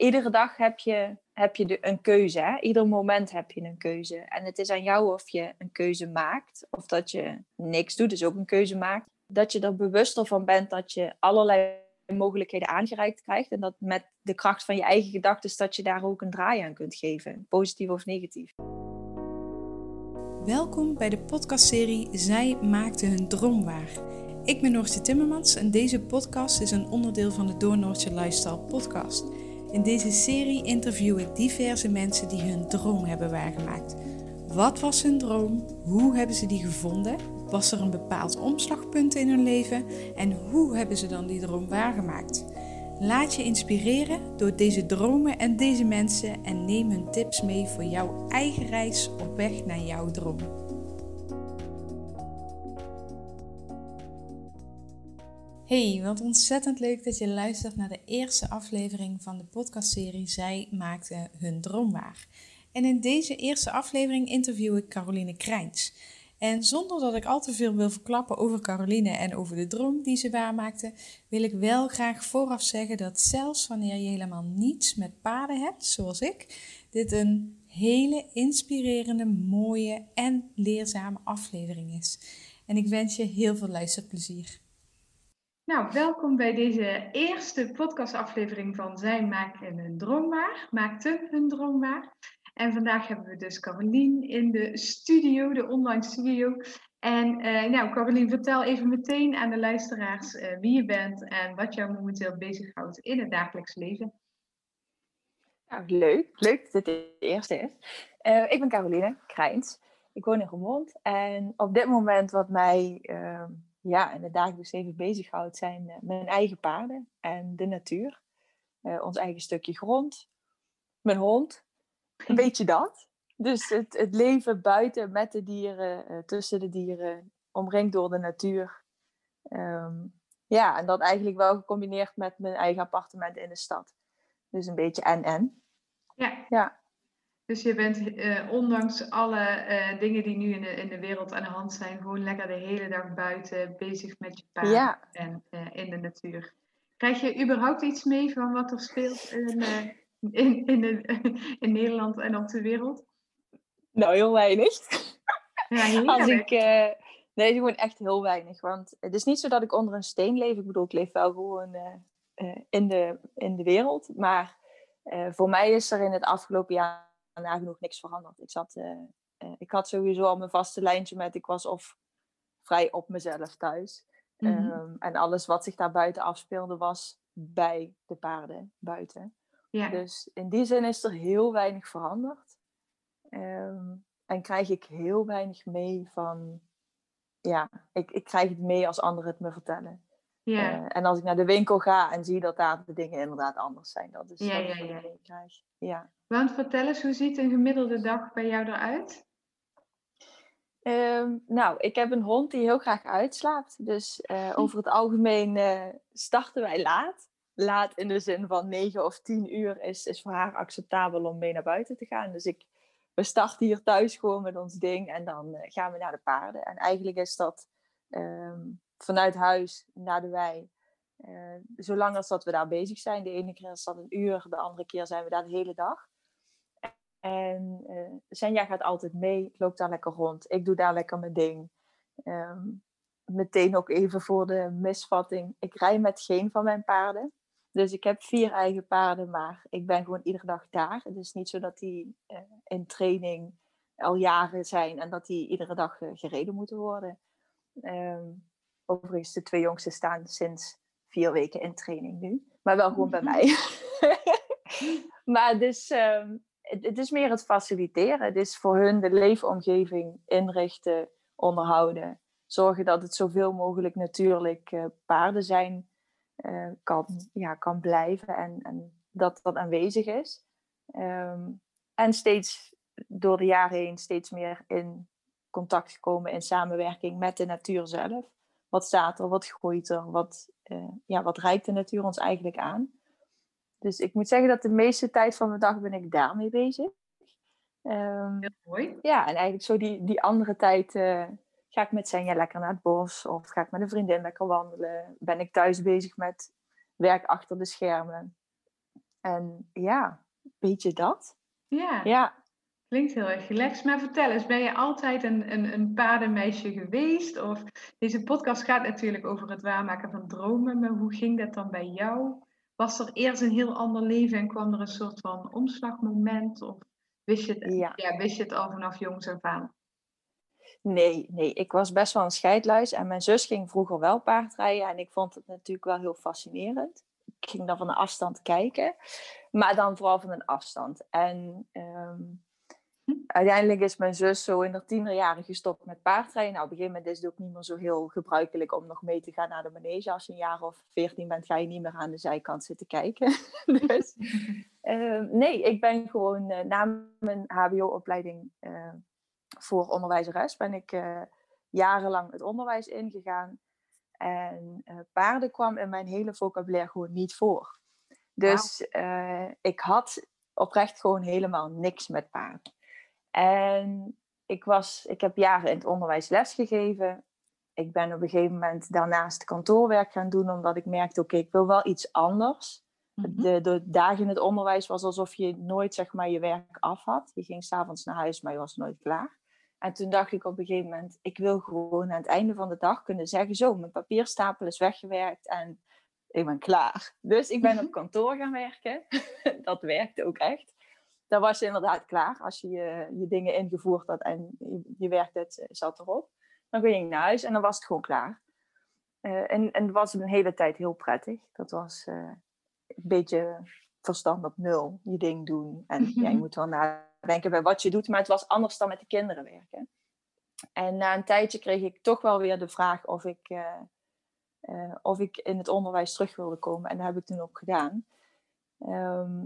iedere dag heb je, heb je de, een keuze. Hè? Ieder moment heb je een keuze. En het is aan jou of je een keuze maakt. Of dat je niks doet, dus ook een keuze maakt. Dat je er bewuster van bent dat je allerlei mogelijkheden aangereikt krijgt. En dat met de kracht van je eigen gedachten, dat je daar ook een draai aan kunt geven. Positief of negatief. Welkom bij de podcastserie Zij maakte hun droom waar. Ik ben Noortje Timmermans en deze podcast is een onderdeel van de Door Noortje Lifestyle podcast. In deze serie interview ik diverse mensen die hun droom hebben waargemaakt. Wat was hun droom? Hoe hebben ze die gevonden? Was er een bepaald omslagpunt in hun leven? En hoe hebben ze dan die droom waargemaakt? Laat je inspireren door deze dromen en deze mensen en neem hun tips mee voor jouw eigen reis op weg naar jouw droom. Hey, wat ontzettend leuk dat je luistert naar de eerste aflevering van de podcastserie Zij maakte hun droom waar. En in deze eerste aflevering interview ik Caroline Krijns. En zonder dat ik al te veel wil verklappen over Caroline en over de droom die ze waarmaakte, wil ik wel graag vooraf zeggen dat zelfs wanneer je helemaal niets met paarden hebt, zoals ik, dit een hele inspirerende, mooie en leerzame aflevering is. En ik wens je heel veel luisterplezier. Nou, welkom bij deze eerste podcastaflevering van Zij maken hun droom waar. Maakte hun droom. En vandaag hebben we dus Carolien in de studio, de online studio. En uh, nou, Carolien, vertel even meteen aan de luisteraars uh, wie je bent en wat jou momenteel bezighoudt in het dagelijks leven. Nou, leuk. Leuk dat het de eerste is. Uh, ik ben Caroline Krijns. Ik woon in Roermond. En op dit moment wat mij ehm, ja, in het dagelijks leven bezighoudt zijn mijn eigen paarden en de natuur. ons eigen stukje grond. Mijn hond, een beetje dat. Dus het, het leven buiten met de dieren, uh, tussen de dieren, omringd door de natuur. Um, ja, en dat eigenlijk wel gecombineerd met mijn eigen appartement in de stad. Dus een beetje en-en. Ja. ja. Dus je bent uh, ondanks alle uh, dingen die nu in de, in de wereld aan de hand zijn, gewoon lekker de hele dag buiten bezig met je paard ja. en in de natuur. Krijg je überhaupt iets mee van wat er speelt in, in, in, in Nederland en op de wereld? Nou, heel weinig. Ja, Als ik, uh, nee, gewoon echt heel weinig. Want het is niet zo dat ik onder een steen leef. Ik bedoel, ik leef wel gewoon uh, uh, in, de, in de wereld. Maar voor mij is er in het afgelopen jaar nagenoeg niks veranderd. Ik, zat, ik had sowieso al mijn vaste lijntje met... Ik was of vrij op mezelf thuis. Mm -hmm. um, en alles wat zich daar buiten afspeelde was bij de paarden buiten. Ja. Dus in die zin is er heel weinig veranderd. Um, en krijg ik heel weinig mee van, ja, ik, ik krijg het mee als anderen het me vertellen. Ja. Uh, en als ik naar de winkel ga en zie dat daar de dingen inderdaad anders zijn, dat is ja, ja, ja. ik krijg. Ja. Want vertel eens, hoe ziet een gemiddelde dag bij jou eruit? Um, nou, ik heb een hond die heel graag uitslaapt. Dus uh, over het algemeen uh, starten wij laat laat in de zin van 9 of 10 uur is, is voor haar acceptabel om mee naar buiten te gaan. Dus ik, we starten hier thuis gewoon met ons ding en dan uh, gaan we naar de paarden. En eigenlijk is dat um, vanuit huis naar de wei. Zolang als dat we daar bezig zijn. De ene keer is dat een uur, de andere keer zijn we daar de hele dag. En uh, Senja gaat altijd mee, loopt daar lekker rond. Ik doe daar lekker mijn ding. Um, meteen ook even voor de misvatting. Ik rij met geen van mijn paarden. Dus ik heb vier eigen paarden, maar ik ben gewoon iedere dag daar. Het is niet zo dat die uh, in training al jaren zijn en dat die iedere dag uh, gereden moeten worden. Um, overigens, de twee jongsten staan sinds vier weken in training nu, maar wel gewoon bij mij. maar dus, um, het, is meer het faciliteren. Het is voor hun de leefomgeving inrichten, onderhouden. Zorgen dat het zoveel mogelijk natuurlijk uh, paarden zijn uh, kan, ja, kan blijven en, en dat dat aanwezig is. Um, en steeds door de jaren heen steeds meer in contact gekomen in samenwerking met de natuur zelf. Wat staat er, wat groeit er, wat, uh, ja, wat reikt de natuur ons eigenlijk aan? Dus ik moet zeggen dat de meeste tijd van mijn dag ben ik daarmee bezig. Um, Heel mooi. Ja, en eigenlijk zo die, die andere tijd uh, Ga ik met Senja lekker naar het bos of ga ik met een vriendin lekker wandelen? Ben ik thuis bezig met werk achter de schermen? En ja, weet je dat? Ja. Ja. Klinkt heel erg relaxed. Maar vertel eens, ben je altijd een, een, een paardenmeisje geweest? Of deze podcast gaat natuurlijk over het waarmaken van dromen. Maar hoe ging dat dan bij jou? Was er eerst een heel ander leven en kwam er een soort van omslagmoment? Of wist je het, Ja. ja, wist je het al vanaf jongs af aan? Nee, nee, ik was best wel een scheidluis. En mijn zus ging vroeger wel paardrijden. En ik vond het natuurlijk wel heel fascinerend. Ik ging dan van een afstand kijken. Maar dan vooral van een afstand. En ehm, uiteindelijk is mijn zus zo in haar tienerjaren gestopt met paardrijden. Nou, op een gegeven moment is het ook niet meer zo heel gebruikelijk om nog mee te gaan naar de manege. Als je een jaar of veertien bent, ga je niet meer aan de zijkant zitten kijken. dus ehm, nee, ik ben gewoon eh, na mijn hbo-opleiding eh, voor onderwijzeres ben ik eh, jarenlang het onderwijs ingegaan. En paarden kwam in mijn hele vocabulaire gewoon niet voor. Dus ik had oprecht gewoon helemaal niks met paarden. En ik, was, ik heb jaren in het onderwijs lesgegeven. Ik ben op een gegeven moment daarnaast kantoorwerk gaan doen, omdat ik merkte, oké, ik wil wel iets anders. Mhm. De, de dagen in het onderwijs was alsof je nooit zeg maar, je werk af had. Je ging s'avonds naar huis, maar je was nooit klaar. En toen dacht ik op een gegeven moment, ik wil gewoon aan het einde van de dag kunnen zeggen, zo, mijn papierstapel is weggewerkt en ik ben klaar. Dus ik ben op kantoor gaan werken. dat werkte ook echt. Dan was je inderdaad klaar als je je, je dingen ingevoerd had en je, je werk het zat erop. Dan ging je naar huis en dan was het gewoon klaar. Eh, en, en het was een hele tijd heel prettig. Dat was eh, een beetje verstand op nul, je ding doen. En ja, je moet wel nadenken bij wat je doet, maar het was anders dan met de kinderen werken. En na een tijdje kreeg ik toch wel weer de vraag of ik, eh, eh, of ik in het onderwijs terug wilde komen. En dat heb ik toen ook gedaan. Ehm,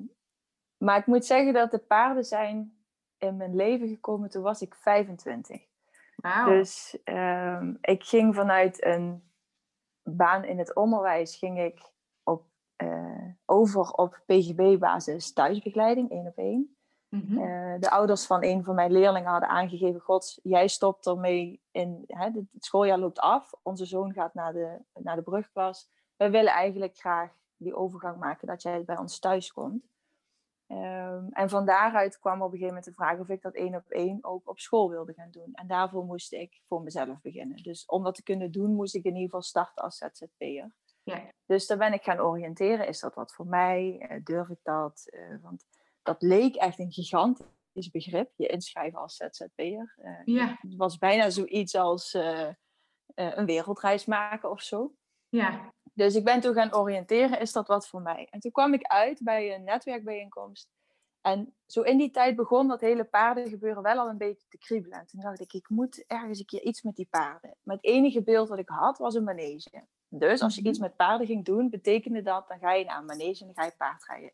maar ik moet zeggen dat de paarden zijn in mijn leven gekomen toen was ik 25. Wauw. Dus ehm, ik ging vanuit een baan in het onderwijs ging ik op, eh, over op PGB-basis thuisbegeleiding, één op één. Mhm. Eh, de ouders van een van mijn leerlingen hadden aangegeven: God, jij stopt ermee in. Hè, het schooljaar loopt af. Onze zoon gaat naar de, naar de brugklas. Wij willen eigenlijk graag die overgang maken dat jij bij ons thuis komt. Ehm, en van daaruit kwam op een gegeven moment de vraag of ik dat één op één ook op school wilde gaan doen. En daarvoor moest ik voor mezelf beginnen. Dus om dat te kunnen doen, moest ik in ieder geval starten als ZZP'er. Ja. Dus daar ben ik gaan oriënteren. Is dat wat voor mij? Eh, durf ik dat? Eh, want dat leek echt een gigantisch begrip, je inschrijven als ZZP'er. Eh, Ja. Het was bijna zoiets als een wereldreis maken of zo. Ja. Dus ik ben toen gaan oriënteren, is dat wat voor mij? En toen kwam ik uit bij een netwerkbijeenkomst. En zo in die tijd begon dat hele paardengebeuren wel al een beetje te kriebelen. En toen dacht ik, ik moet ergens een keer iets met die paarden. Maar het enige beeld dat ik had, was een manege. Dus als je Mhm. iets met paarden ging doen, betekende dat, dan ga je naar een manege en dan ga je paardrijden.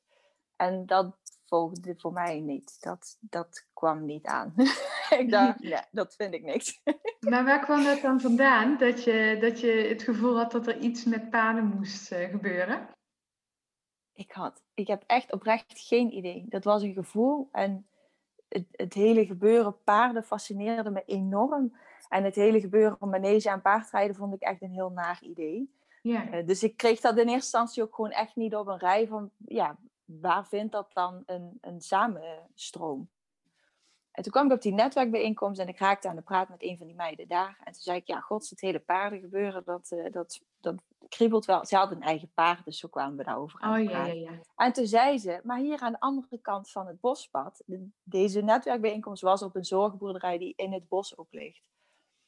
En dat volgde voor mij niet. Dat, dat kwam niet aan. ik dacht, nee, dat vind ik niks. Maar waar kwam dat dan vandaan? Dat je, dat je het gevoel had dat er iets met paarden moest eh, gebeuren? ik had. Ik heb echt oprecht geen idee. Dat was een gevoel en het, het hele gebeuren paarden fascineerde me enorm. En het hele gebeuren van manege en paardrijden vond ik echt een heel naar idee. Ja. Eh, dus ik kreeg dat in eerste instantie ook gewoon echt niet op een rij van, ja, waar vindt dat dan een, een samenstroom? En toen kwam ik op die netwerkbijeenkomst en ik raakte aan de praat met een van die meiden daar. En toen zei ik, ja, gods, het hele paardengebeuren, dat, eh, dat, dat kriebelt wel. Ze had een eigen paard, dus zo kwamen we daarover aan Oh ja, ja, ja. En toen zei ze, maar hier aan de andere kant van het bospad, de- deze netwerkbijeenkomst was op een zorgboerderij die in het bos ook ligt.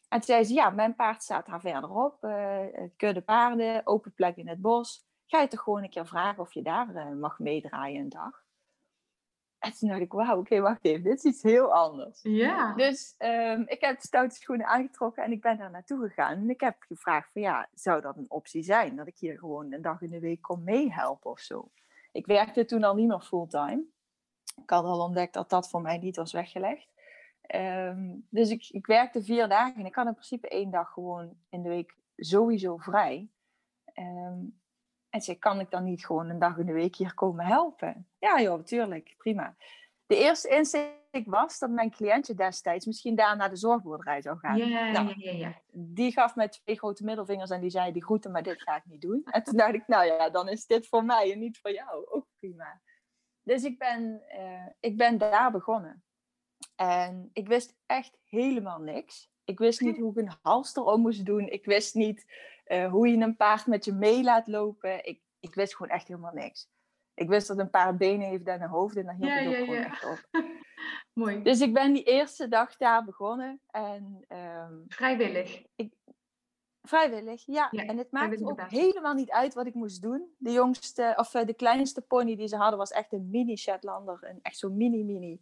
En toen zei ze, ja, mijn paard staat daar verderop, eh, kudde paarden, open plek in het bos. Ga je toch gewoon een keer vragen of je daar mag meedraaien een dag? En toen dacht ik, wauw, oké, wacht even, dit is iets heel anders. Ja. Dus ehm, ik heb stoute schoenen aangetrokken en ik ben daar naartoe gegaan. En ik heb gevraagd van ja, zou dat een optie zijn? Dat ik hier gewoon een dag in de week kon meehelpen of zo. Ik werkte toen al niet meer fulltime. Ik had al ontdekt dat dat voor mij niet was weggelegd. Ehm, dus ik, ik werkte vier dagen en ik had in principe één dag gewoon in de week sowieso vrij. Ehm, en zei, kan ik dan niet gewoon een dag in de week hier komen helpen? Ja joh, natuurlijk, prima. De eerste insteek was dat mijn cliëntje destijds misschien daar naar de zorgboerderij zou gaan. Ja, ja, Nou, ja, ja, ja. die gaf mij twee grote middelvingers en die zei, die groeten, maar dit ga ik niet doen. En toen dacht ik, nou ja, dan is dit voor mij en niet voor jou. Ook prima. dus ik ben, eh, ik ben daar begonnen. En ik wist echt helemaal niks. Ik wist niet hoe ik een halster om moest doen. Ik wist niet eh, hoe je een paard met je mee laat lopen. Ik, ik wist gewoon echt helemaal niks. Ik wist dat een paar benen heeft en een hoofd en dan hield Ja, het ook ja, gewoon ja. echt op. Mooi. Dus ik ben die eerste dag daar begonnen. En ehm, Vrijwillig. vrijwillig, ja. En het maakte ook helemaal niet uit wat ik moest doen. De jongste, of eh, de kleinste pony die ze hadden was echt een mini Shetlander. Een, echt zo'n mini-mini.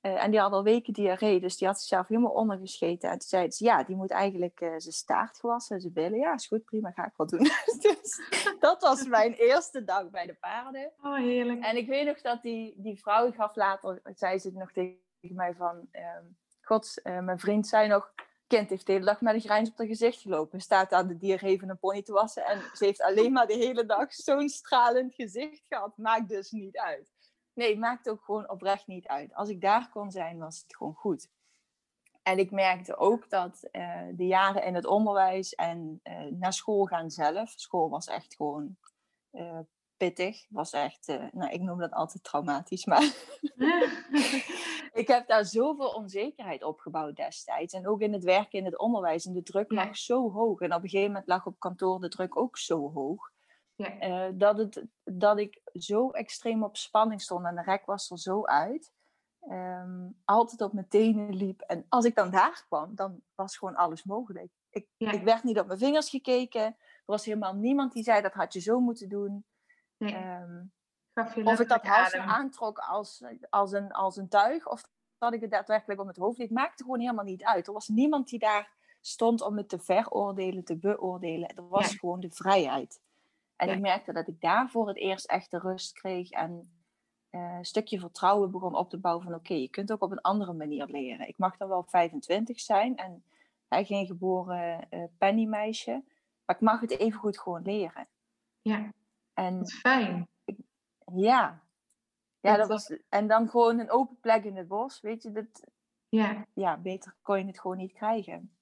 Eh, en die had al weken diarree, dus die had zichzelf helemaal ondergescheten. En toen zei ze, ja, die moet eigenlijk eh, zijn staart gewassen en zijn billen. Ja, is goed, prima, ga ik wel doen. dus dat was mijn eerste dag bij de paarden. Oh, heerlijk. En ik weet nog dat die, die vrouw gaf later, zei ze nog tegen mij van, ehm god, eh, mijn vriend zei nog, kind heeft de hele dag met een grijns op haar gezicht gelopen. Staat aan de diergeven een pony te wassen en ze heeft alleen maar de hele dag zo'n stralend gezicht gehad. Maakt dus niet uit. Nee, het maakt ook gewoon oprecht niet uit. Als ik daar kon zijn, was het gewoon goed. En ik merkte ook dat eh, de jaren in het onderwijs en eh, naar school gaan zelf. School was echt gewoon eh, pittig. Was echt, nou, ik noem dat altijd traumatisch, maar ik heb daar zoveel onzekerheid opgebouwd destijds. En ook in het werken in het onderwijs. En de druk Ja. lag zo hoog. En op een gegeven moment lag op kantoor de druk ook zo hoog. Ja. eh, dat, het, dat ik zo extreem op spanning stond. En de rek was er zo uit. ehm, altijd op mijn tenen liep. En als ik dan daar kwam, dan was gewoon alles mogelijk. Ik, Ja. ik werd niet op mijn vingers gekeken. Er was helemaal niemand die zei dat had je zo moeten doen. Nee, Ehm, of ik dat adem. aantrok als, als, een, als een tuig, of dat ik het daadwerkelijk om het hoofd deed, maakte gewoon helemaal niet uit. Er was niemand die daar stond om het te veroordelen, te beoordelen. Er was Ja. gewoon de vrijheid. En Ja. ik merkte dat ik daar voor het eerst echt de rust kreeg en eh, een stukje vertrouwen begon op te bouwen van oké, je kunt ook op een andere manier leren. Ik mag dan wel 25 zijn en geen geboren eh pennymeisje, maar ik mag het even goed gewoon leren. Ja, En wat fijn. ja. Ja, Dat dat was, en dan gewoon een open plek in het bos, weet je, dat, Ja. ja, beter kon je het gewoon niet krijgen.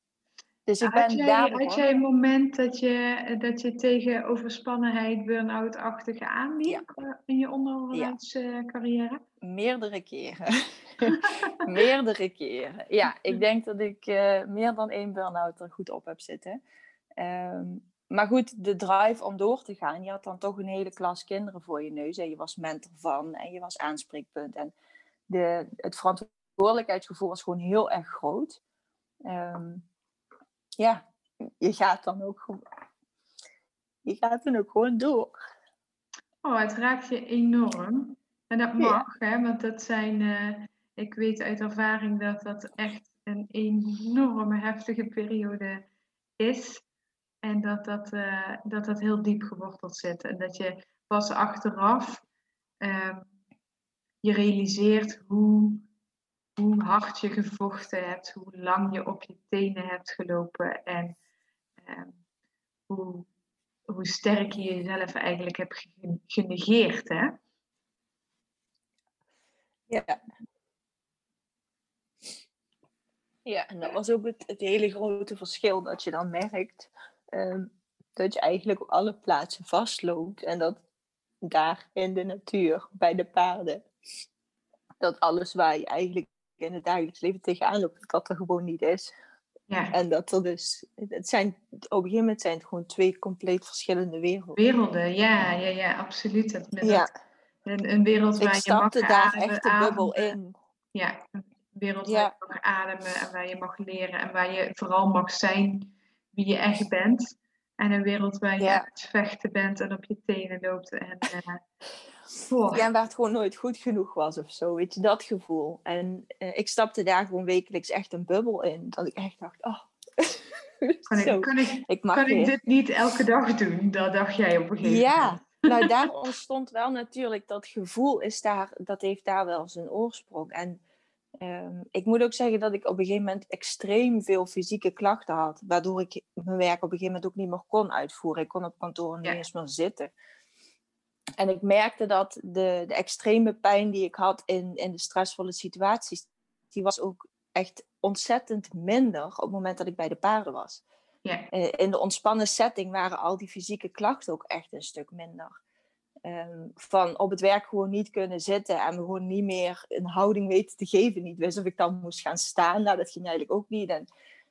Dus ik Had ben jij, daar had begonnen. jij een moment dat je, dat je tegen overspannenheid, burn-out-achtige aanliep eh, in je onderwijscarrière? Meerdere keren. Meerdere keren. Ja, ik denk dat ik eh, meer dan één burn-out er goed op heb zitten. Ehm, maar goed, de drive om door te gaan. Je had dan toch een hele klas kinderen voor je neus. En je was mentor van en je was aanspreekpunt. En de, het verantwoordelijkheidsgevoel was gewoon heel erg groot. Ehm, ja, je gaat dan ook gewoon... Je gaat dan ook gewoon door. Oh, het raakt je enorm. En dat Ja. mag, hè, want dat zijn, eh, ik weet uit ervaring dat dat echt een enorme heftige periode is. En dat dat, eh, dat, dat heel diep geworteld zit. En dat je pas achteraf ehm, je realiseert hoe, hoe hard je gevochten hebt, hoe lang je op je tenen hebt gelopen en ehm, hoe, hoe sterk je jezelf eigenlijk hebt ge- genegeerd. Hè? Ja. Ja, en dat was ook het, het hele grote verschil dat je dan merkt ehm, dat je eigenlijk op alle plaatsen vastloopt en dat daar in de natuur, bij de paarden, dat alles waar je eigenlijk in het dagelijks leven tegenaan loopt, dat dat er gewoon niet is. Ja, En dat er dus, het zijn, op een gegeven moment zijn het gewoon twee compleet verschillende werelden. werelden, ja, ja, ja, absoluut. Dat, dat- Ja, een, een wereld waar ik je mag daar ademen, echt de bubbel in. Ja, een wereld Ja. waar je mag ademen en waar je mag leren en waar je vooral mag zijn wie je echt bent. En een wereld waar je Ja. aan het vechten bent en op je tenen loopt. En, eh, oh, Ja, en waar het gewoon nooit goed genoeg was of zo, weet je, dat gevoel. En eh, ik stapte daar gewoon wekelijks echt een bubbel in. Dat ik echt dacht, oh, kan, ik, kan, ik, kan ik dit niet elke dag doen? Dat dacht jij op een gegeven moment. Ja, nou daar ontstond wel natuurlijk, dat gevoel is daar, dat heeft daar wel zijn oorsprong. En ehm, ik moet ook zeggen dat ik op een gegeven moment extreem veel fysieke klachten had. Waardoor ik mijn werk op een gegeven moment ook niet meer kon uitvoeren. Ik kon op kantoor niet Ja. eens meer zitten. En ik merkte dat de, de extreme pijn die ik had in, in de stressvolle situaties, die was ook echt ontzettend minder op het moment dat ik bij de paarden was. Ja, Eh, in de ontspannen setting waren al die fysieke klachten ook echt een stuk minder. ehm, van op het werk gewoon niet kunnen zitten en gewoon niet meer een houding weten te geven. Niet wist of ik dan moest gaan staan. Nou, dat ging eigenlijk ook niet. En,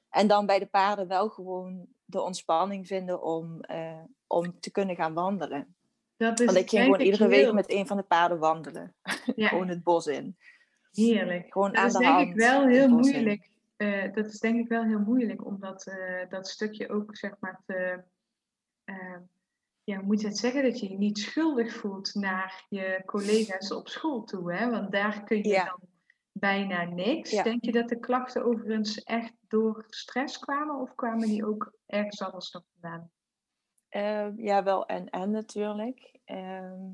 en dan bij de paarden wel gewoon de ontspanning vinden om, eh, om te kunnen gaan wandelen. Dat is Want ik ging gewoon iedere week met een van de paarden wandelen. Ja. gewoon het bos in. Heerlijk. Gewoon dat aan is de denk ik wel heel moeilijk. Uh, dat is denk ik wel heel moeilijk om dat, uh, dat stukje ook zeg maar te. Uh, ja, moet je het zeggen dat je je niet schuldig voelt naar je collega's op school toe, hè? Want daar kun je dan bijna niks. Denk je dat de klachten overigens echt door stress kwamen of kwamen die ook ergens anders nog vandaan? Uh, ja, wel en en natuurlijk. Uh,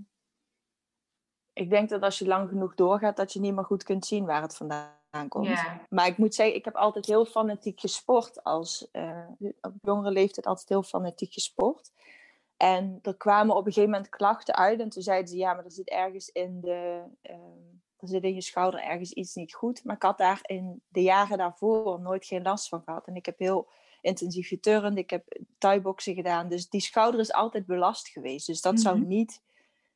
ik denk dat als je lang genoeg doorgaat, dat je niet meer goed kunt zien waar het vandaan komt. Maar ik moet zeggen, ik heb altijd heel fanatiek gesport. Als, uh, op jongere leeftijd altijd heel fanatiek gesport. En er kwamen op een gegeven moment klachten uit. En toen zeiden ze, ja, maar er zit ergens in de... Ehm, er zit in je schouder ergens iets niet goed. Maar ik had daar in de jaren daarvoor nooit geen last van gehad. En ik heb heel intensief geturnd, ik heb thai-boxen gedaan. Dus die schouder is altijd belast geweest. Dus dat zou mhm. niet...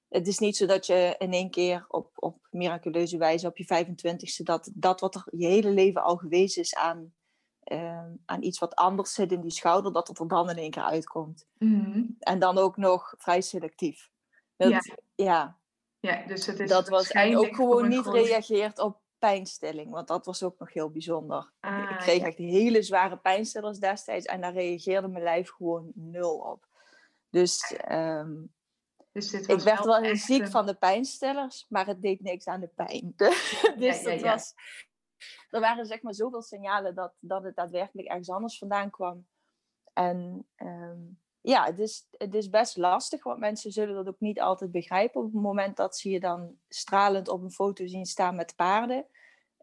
Het is niet zo dat je in één keer op, op miraculeuze wijze op je 25ste... dat dat wat er je hele leven al geweest is aan, uh, aan iets wat anders zit in die schouder... dat het er dan in één keer uitkomt. Mhm. En dan ook nog vrij selectief. Dat, ja. ja. Ja, dus het is dat was en ook gewoon niet reageert op pijnstilling, want dat was ook nog heel bijzonder. Ah, ik kreeg echt hele zware pijnstillers destijds en daar reageerde mijn lijf gewoon nul op. Dus, um, dus dit was ik werd wel heel ziek van de pijnstillers, maar het deed niks aan de pijn. dus ja, was, er waren zeg maar zoveel signalen dat, dat het daadwerkelijk ergens anders vandaan kwam. En um, ja, het is, het is best lastig, want mensen zullen dat ook niet altijd begrijpen op het moment dat ze je dan stralend op een foto zien staan met paarden.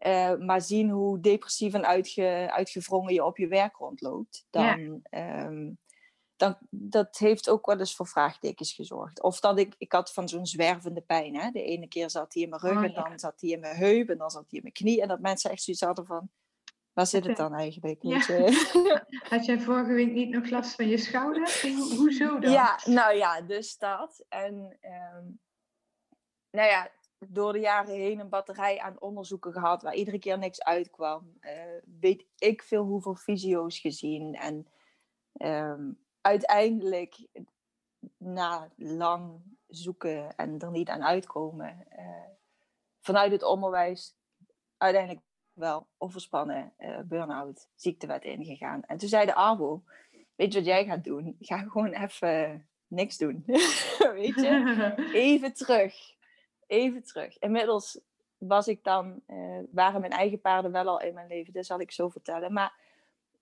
Uh, maar zien hoe depressief en uitge, uitgevrongen je op je werk rondloopt. Dan, ja. um, dan dat heeft ook wel eens voor vraagtekens gezorgd. Of dat ik, ik had van zo'n zwervende pijn. Hè? De ene keer zat hij in mijn rug oh, en dan zat hij in mijn heup en dan zat hij in mijn knie. En dat mensen echt zoiets hadden van, Waar zit het dan eigenlijk? Ja. Had jij vorige week niet nog last van je schouder? Ho hoezo dan? Ja, nou ja, dus dat. En um, nou ja, door de jaren heen een batterij aan onderzoeken gehad waar iedere keer niks uitkwam. Uh, weet ik veel hoeveel fysio's gezien. En um, uiteindelijk, na lang zoeken en er niet aan uitkomen, uh, vanuit het onderwijs uiteindelijk wel overspannen, uh, burn-out, ziektewet ingegaan. En toen zei de Arbo, weet je wat jij gaat doen? Ga gewoon even niks doen. weet je? Even terug. Even terug. Inmiddels was ik dan, uh, waren mijn eigen paarden wel al in mijn leven, dat zal ik zo vertellen. Maar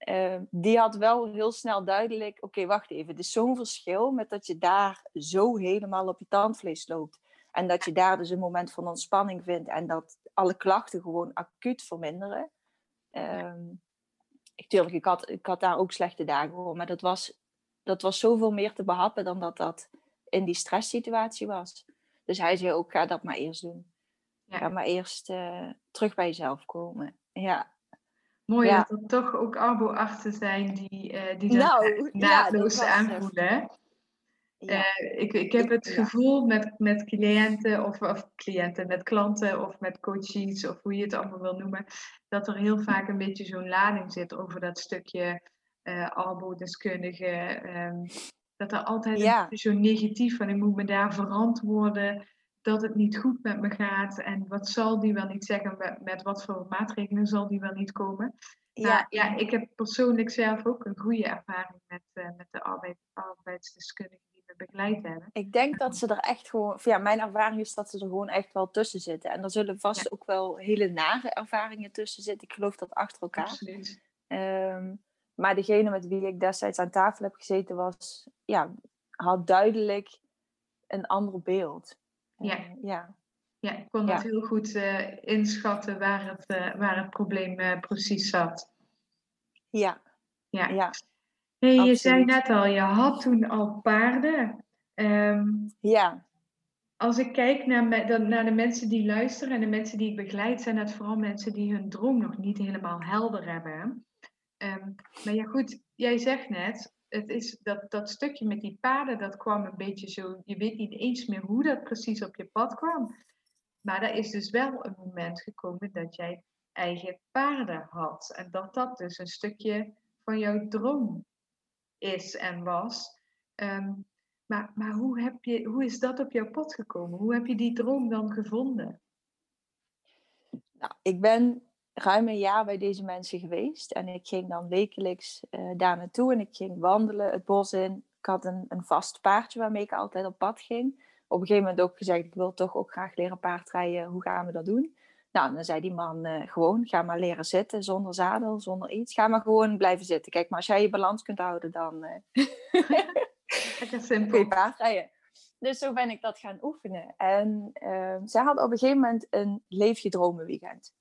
uh, die had wel heel snel duidelijk, oké, wacht even, het is zo'n verschil met dat je daar zo helemaal op je tandvlees loopt. En dat je daar dus een moment van ontspanning vindt en dat alle klachten gewoon acuut verminderen. Um, ik, tuurlijk, ik had, ik had daar ook slechte dagen voor, maar dat was, dat was zoveel meer te behappen dan dat dat in die stresssituatie was. Dus hij zei ook, ga dat maar eerst doen. Ja. Ga maar eerst uh, terug bij jezelf komen. Ja. Mooi dat er toch ook arbo-artsen zijn die, uh, die dat nou, naadloos ja, aanvoelen. Eh, ik, ik heb het gevoel met, met cliënten of, of cliënten, met klanten of met coaches of hoe je het allemaal wil noemen, dat er heel vaak een beetje zo'n lading zit over dat stukje uh, arbodeskundige. Um, dat er altijd ja. zo negatief van ik moet me daar verantwoorden dat het niet goed met me gaat en wat zal die wel niet zeggen, met, met wat voor maatregelen zal die wel niet komen. Ja. Nou, ja, ik heb persoonlijk zelf ook een goede ervaring met, uh, met de arbeid, arbeidsdeskundige begeleid hebben. Ik denk dat ze er echt gewoon, ja, mijn ervaring is dat ze er gewoon echt wel tussen zitten. En er zullen vast ook wel hele nare ervaringen tussen zitten. Ik geloof dat achter elkaar. Absoluut. Um, maar degene met wie ik destijds aan tafel heb gezeten was, ja, had duidelijk een ander beeld. Ja. Ja. Ja, ik kon dat heel goed uh, inschatten waar het, uh, waar het probleem precies zat. Ja. Ja. ja. Hey, je zei net al, je had toen al paarden. Um, ja. Als ik kijk naar, me, naar de mensen die luisteren en de mensen die ik begeleid, zijn het vooral mensen die hun droom nog niet helemaal helder hebben. Um, maar ja, goed, jij zegt net, het is dat, dat stukje met die paarden, dat kwam een beetje zo. Je weet niet eens meer hoe dat precies op je pad kwam. Maar er is dus wel een moment gekomen dat jij eigen paarden had. En dat dat dus een stukje van jouw droom is en was. Ehm, maar maar hoe, heb je, hoe is dat op jouw pad gekomen? Hoe heb je die droom dan gevonden? Nou, ik ben ruim een jaar bij deze mensen geweest. En ik ging dan wekelijks uh, daar naartoe en ik ging wandelen het bos in. Ik had een, een vast paardje waarmee ik altijd op pad ging. Op een gegeven moment ook gezegd, ik wil toch ook graag leren paardrijden. Hoe gaan we dat doen? Nou, dan zei die man uh, gewoon, ga maar leren zitten zonder zadel, zonder iets. Ga maar gewoon blijven zitten. Kijk, maar als jij je balans kunt houden, dan uh, simpel. je paardrijden. Dus zo ben ik dat gaan oefenen. En uh, zij had op een gegeven moment een Leef je dromen weekend.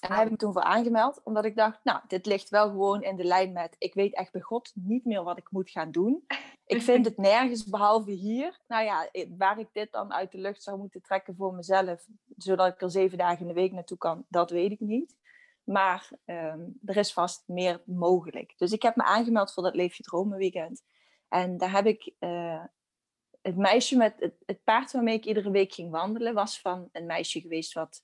En daar heb ik me toen voor aangemeld, omdat ik dacht, nou, dit ligt wel gewoon in de lijn met, ik weet echt bij God niet meer wat ik moet gaan doen. Ik vind het nergens behalve hier. Nou ja, waar ik dit dan uit de lucht zou moeten trekken voor mezelf, zodat ik er zeven dagen in de week naartoe kan, dat weet ik niet. Maar um, er is vast meer mogelijk. Dus ik heb me aangemeld voor dat Leef je Dromen weekend. En daar heb ik uh, het meisje met het, het, paard waarmee ik iedere week ging wandelen, was van een meisje geweest wat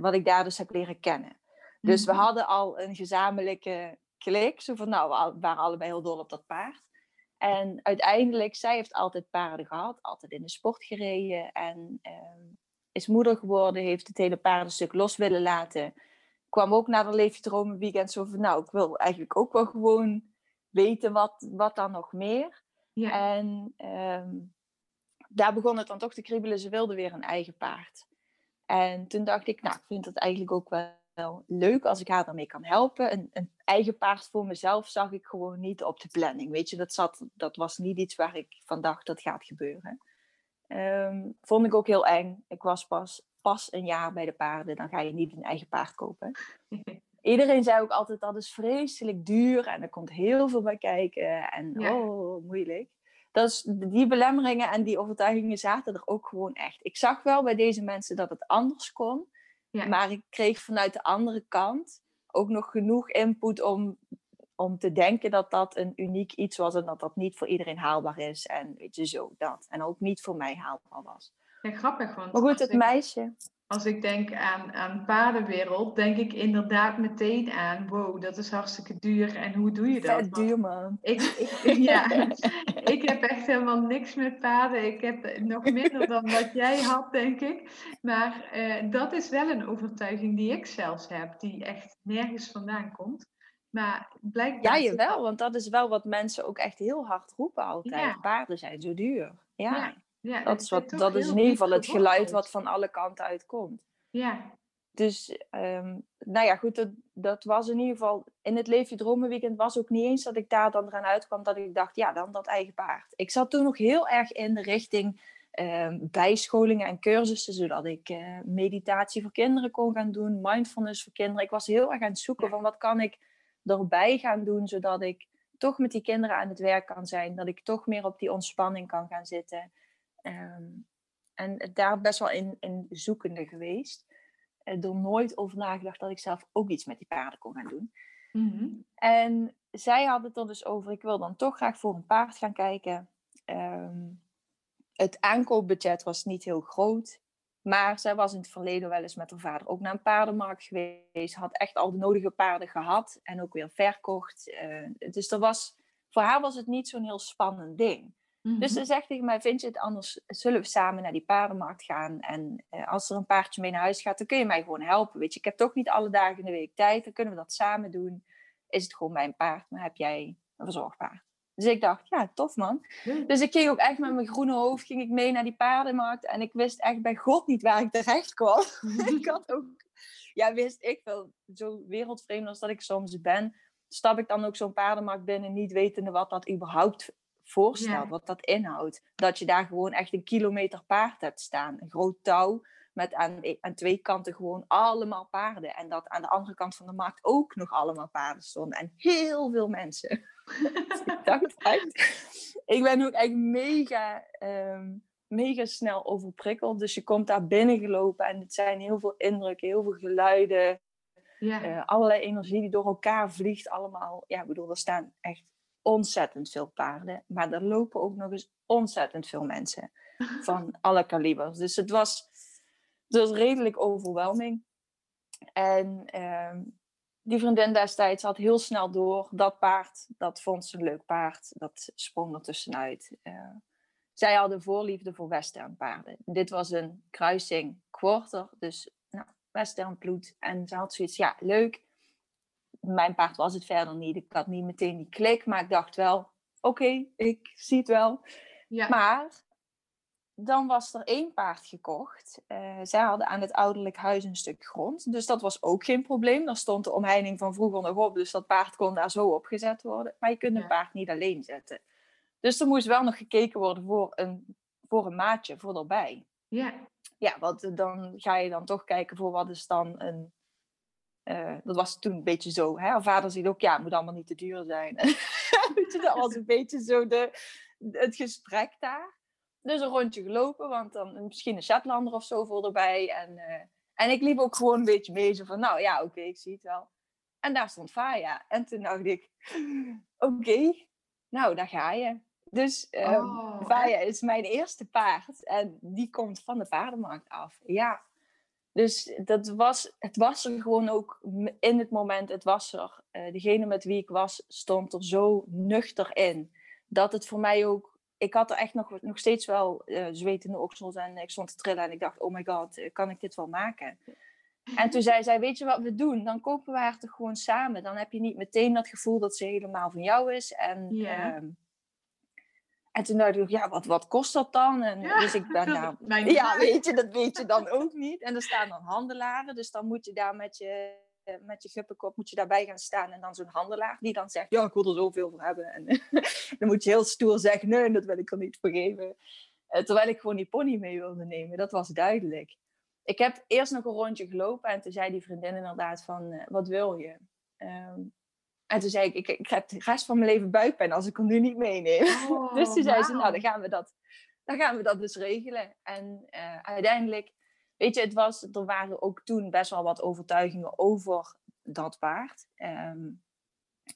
wat ik daar dus heb leren kennen. Dus we mhm. hadden al een gezamenlijke klik. Zo van, nou, we waren allebei heel dol op dat paard. En uiteindelijk, zij heeft altijd paarden gehad, altijd in de sport gereden. En ehm, is moeder geworden, heeft het hele paardenstuk los willen laten. Kwam ook naar de Leefje weekend zo van, nou, ik wil eigenlijk ook wel gewoon weten wat, wat dan nog meer. Ja. En ehm, daar begon het dan toch te kriebelen. Ze wilde weer een eigen paard. En toen dacht ik, nou, ik vind het eigenlijk ook wel leuk als ik haar daarmee kan helpen. Een, een, eigen paard voor mezelf zag ik gewoon niet op de planning. Weet je, dat, zat, dat was niet iets waar ik van dacht dat gaat gebeuren. Um, vond ik ook heel eng. Ik was pas, pas een jaar bij de paarden, dan ga je niet een eigen paard kopen. Iedereen zei ook altijd dat is vreselijk duur en er komt heel veel bij kijken en oh, moeilijk dat is, die belemmeringen en die overtuigingen zaten er ook gewoon echt. Ik zag wel bij deze mensen dat het anders kon. Maar ik kreeg vanuit de andere kant ook nog genoeg input om, om te denken dat dat een uniek iets was en dat dat niet voor iedereen haalbaar is. En weet je, zo dat. En ook niet voor mij haalbaar was. Ja, grappig. Want maar goed, het meisje als ik denk aan, aan paardenwereld, denk ik inderdaad meteen aan, wow, dat is hartstikke duur en hoe doe je dat? Vet duur man. Ik, ik, ja, ik heb echt helemaal niks met paarden. Ik heb nog minder dan wat jij had, denk ik. Maar eh, dat is wel een overtuiging die ik zelfs heb, die echt nergens vandaan komt. Maar blijkbaar... Ja, jawel, want dat is wel wat mensen ook echt heel hard roepen altijd. Paarden zijn zo duur. ja. ja. Ja, dat, is, wat, dat is in ieder geval het geluid wat van alle kanten uitkomt. Ja. Dus, um, nou ja, goed, dat, dat was in ieder geval... In het Leefje Dromen weekend was ook niet eens dat ik daar dan eraan uitkwam dat ik dacht, ja, dan dat eigen paard. Ik zat toen nog heel erg in de richting um, bijscholingen en cursussen, zodat ik uh, meditatie voor kinderen kon gaan doen, mindfulness voor kinderen. Ik was heel erg aan het zoeken van wat kan ik erbij gaan doen, zodat ik toch met die kinderen aan het werk kan zijn, dat ik toch meer op die ontspanning kan gaan zitten. Um, en daar best wel in, in zoekende geweest. Uh, er nooit over nagedacht dat ik zelf ook iets met die paarden kon gaan doen. Mhm. En zij had het er dus over, ik wil dan toch graag voor een paard gaan kijken. Um, het aankoopbudget was niet heel groot. Maar zij was in het verleden wel eens met haar vader ook naar een paardenmarkt geweest. Had echt al de nodige paarden gehad en ook weer verkocht. Uh, dus er was, voor haar was het niet zo'n heel spannend ding. Dus ze zegt tegen mij, vind je het anders, zullen we samen naar die paardenmarkt gaan? En uh, als er een paardje mee naar huis gaat, dan kun je mij gewoon helpen. Weet je, ik heb toch niet alle dagen in de week tijd, dan kunnen we dat samen doen. Is het gewoon mijn paard, maar heb jij een verzorgpaard? Dus ik dacht, ja, tof man. Dus ik ging ook echt met mijn groene hoofd ging ik mee naar die paardenmarkt. En ik wist echt bij God niet waar ik terecht kwam. ik had ook, ja, wist ik wel, zo wereldvreemd als dat ik soms ben, stap ik dan ook zo'n paardenmarkt binnen, niet wetende wat dat überhaupt voorstelt, wat dat inhoudt. Dat je daar gewoon echt een kilometer paard hebt staan. Een groot touw met aan, e-, aan twee kanten gewoon allemaal paarden. En dat aan de andere kant van de markt ook nog allemaal paarden stonden. En heel veel mensen. ik dacht echt... Ik ben ook echt mega, um, mega snel overprikkeld. Dus je komt daar binnen gelopen en het zijn heel veel indrukken, heel veel geluiden. Ja. Uh, allerlei energie die door elkaar vliegt allemaal. Ja, ik bedoel, er staan echt ontzettend veel paarden. Maar er lopen ook nog eens ontzettend veel mensen van alle kalibers. Dus het was, was redelijk overwhelming. En ehm, die vriendin destijds had heel snel door dat paard, dat vond ze een leuk paard, dat sprong er tussenuit. Uh, zij hadden voorliefde voor western paarden. Dit was een kruising quarter, dus nou, western bloed. En ze had zoiets, ja, leuk. Mijn paard was het verder niet. Ik had niet meteen die klik, maar ik dacht wel, oké, ik zie het wel. Ja. Maar dan was er één paard gekocht. Uh, zij hadden aan het ouderlijk huis een stuk grond. Dus dat was ook geen probleem. Daar stond de omheining van vroeger nog op. Dus dat paard kon daar zo opgezet worden. Maar je kunt een paard niet alleen zetten. Dus er moest wel nog gekeken worden voor een, voor een maatje voor erbij. Ja. Ja, want dan ga je dan toch kijken voor wat is dan een... Uh, dat was toen een beetje zo. Hè? Vader ziet ook, ja, het moet allemaal niet te duur zijn. dat was een beetje zo de, het gesprek daar. Dus een rondje gelopen, want dan misschien een Shetlander of zo voor erbij. En, uh, en ik liep ook gewoon een beetje mee, zo van, nou ja, oké, ik zie het wel. En daar stond Faya. En toen dacht ik, oké, nou, daar ga je. Dus um, Vaya is mijn eerste paard en die komt van de paardenmarkt af. Ja. Dus dat was, het was er gewoon ook in het moment, het was er. Uh, degene met wie ik was, stond er zo nuchter in. Dat het voor mij ook, ik had er echt nog, nog steeds wel uh, zweet in de oksels en ik stond te trillen en ik dacht, oh my god, eh, kan ik dit wel maken? En toen zei zij, weet je wat we doen? Dan kopen we haar toch gewoon samen. Dan heb je niet meteen dat gevoel dat ze helemaal van jou is. En yeah. En toen dacht ik, ja, wat, wat kost dat dan? En dus ik ben nou, ja, weet je, dat weet je dan ook niet. En er staan dan handelaren, dus dan moet je daar met je, met je guppenkop moet je daarbij gaan staan. En dan zo'n handelaar die dan zegt, ja, ik wil er zoveel voor hebben. En dan moet je heel stoer zeggen, nee, dat wil ik er niet voor geven. Uh, terwijl ik gewoon die pony mee wilde nemen, dat was duidelijk. Ik heb eerst nog een rondje gelopen en toen zei die vriendin inderdaad van, uh, wat wil je? Um, en toen zei ik, ik, ik heb de rest van mijn leven buikpijn als ik hem nu niet meeneem. Oh, dus toen zei ze, nou, dan gaan we dat, dan gaan we dat dus regelen. En uh, uiteindelijk, weet je, het was, er waren ook toen best wel wat overtuigingen over dat paard. Um,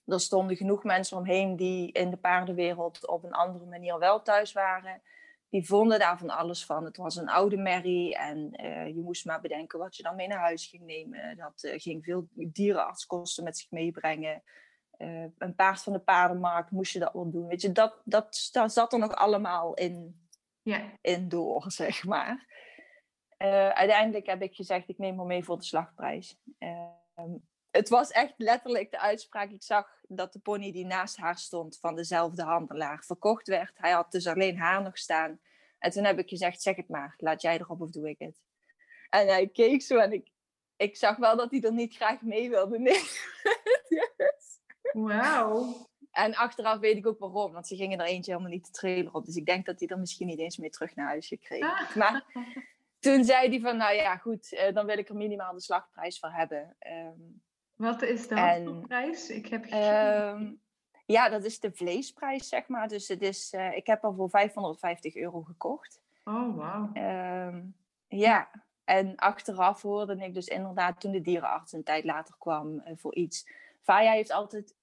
er stonden genoeg mensen omheen die in de paardenwereld op een andere manier wel thuis waren. Die vonden daar van alles van. Het was een oude merrie en uh, je moest maar bedenken wat je dan mee naar huis ging nemen. Dat uh, ging veel dierenartskosten met zich meebrengen. Uh, een paard van de paardenmarkt moest je dat wel doen. Weet je, dat, dat, zat er nog allemaal in, ja. in door, zeg maar. Uiteindelijk heb ik gezegd, ik neem hem mee voor de slagprijs. Het was echt letterlijk de uitspraak. Ik zag dat de pony die naast haar stond van dezelfde handelaar verkocht werd. Hij had dus alleen haar nog staan. En toen heb ik gezegd, zeg het maar, laat jij erop of doe ik het? En hij keek zo en ik, ik zag wel dat hij er niet graag mee wilde nemen. Wauw. En achteraf weet ik ook waarom, want ze gingen er eentje helemaal niet de trailer op. Dus ik denk dat hij er misschien niet eens mee terug naar huis gekregen. Maar toen zei hij van, nou ja, goed, eh, dan wil ik er minimaal de slagprijs voor hebben. Um, Wat is de prijs? Ik heb um, Ja, dat is de vleesprijs, zeg maar. Dus het is, uh, ik heb er voor 550 euro gekocht. Oh, wauw. Um, ja, en achteraf hoorde ik dus inderdaad toen de dierenarts een tijd later kwam uh, voor iets Vaya heeft altijd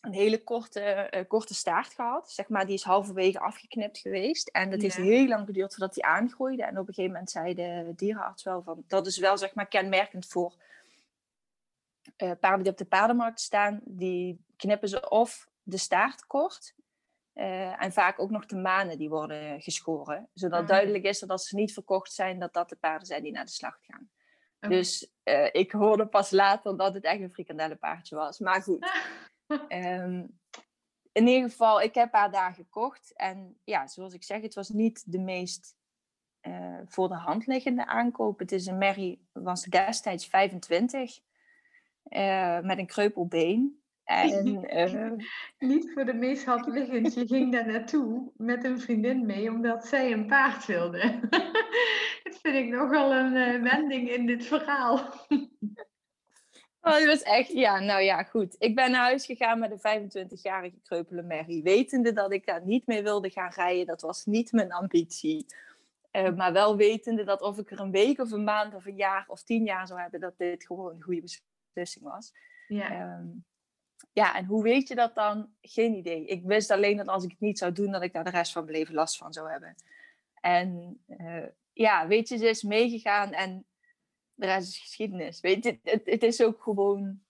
een hele korte, uh, korte staart gehad. Zeg maar, die is halverwege afgeknipt geweest. En dat heeft heel lang geduurd voordat die aangroeide. En op een gegeven moment zei de dierenarts wel van... Dat is wel zeg maar kenmerkend voor uh, paarden die op de paardenmarkt staan. Die knippen ze of de staart kort... Uh, en vaak ook nog de manen die worden geschoren. Zodat ah. duidelijk is dat als ze niet verkocht zijn, dat dat de paarden zijn die naar de slacht gaan. Dus uh, ik hoorde pas later dat het echt een frikandellenpaardje was. Maar goed. um, in ieder geval, ik heb haar daar gekocht. En ja, zoals ik zeg, het was niet de meest voor de hand liggende aankoop. Het is een merrie, was destijds 25. Uh, met een kreupelbeen. En, Niet voor de meest liggend. Je ging daar naartoe met een vriendin mee, omdat zij een paard wilde. Dat vind ik nogal een uh, wending in dit verhaal. Oh, dat was echt, ja, nou ja, goed. Ik ben naar huis gegaan met een 25-jarige kreupele Mary, wetende dat ik daar niet mee wilde gaan rijden. Dat was niet mijn ambitie. Uh, maar wel wetende dat of ik er een week of een maand of een jaar of tien jaar zou hebben, dat dit gewoon een goede beslissing was. Ja. Um, ja, en hoe weet je dat dan? Geen idee. Ik wist alleen dat als ik het niet zou doen, dat ik daar de rest van mijn leven last van zou hebben. En uh, ja, weet je, ze is meegegaan en de rest is geschiedenis. Weet je, het, het is ook gewoon,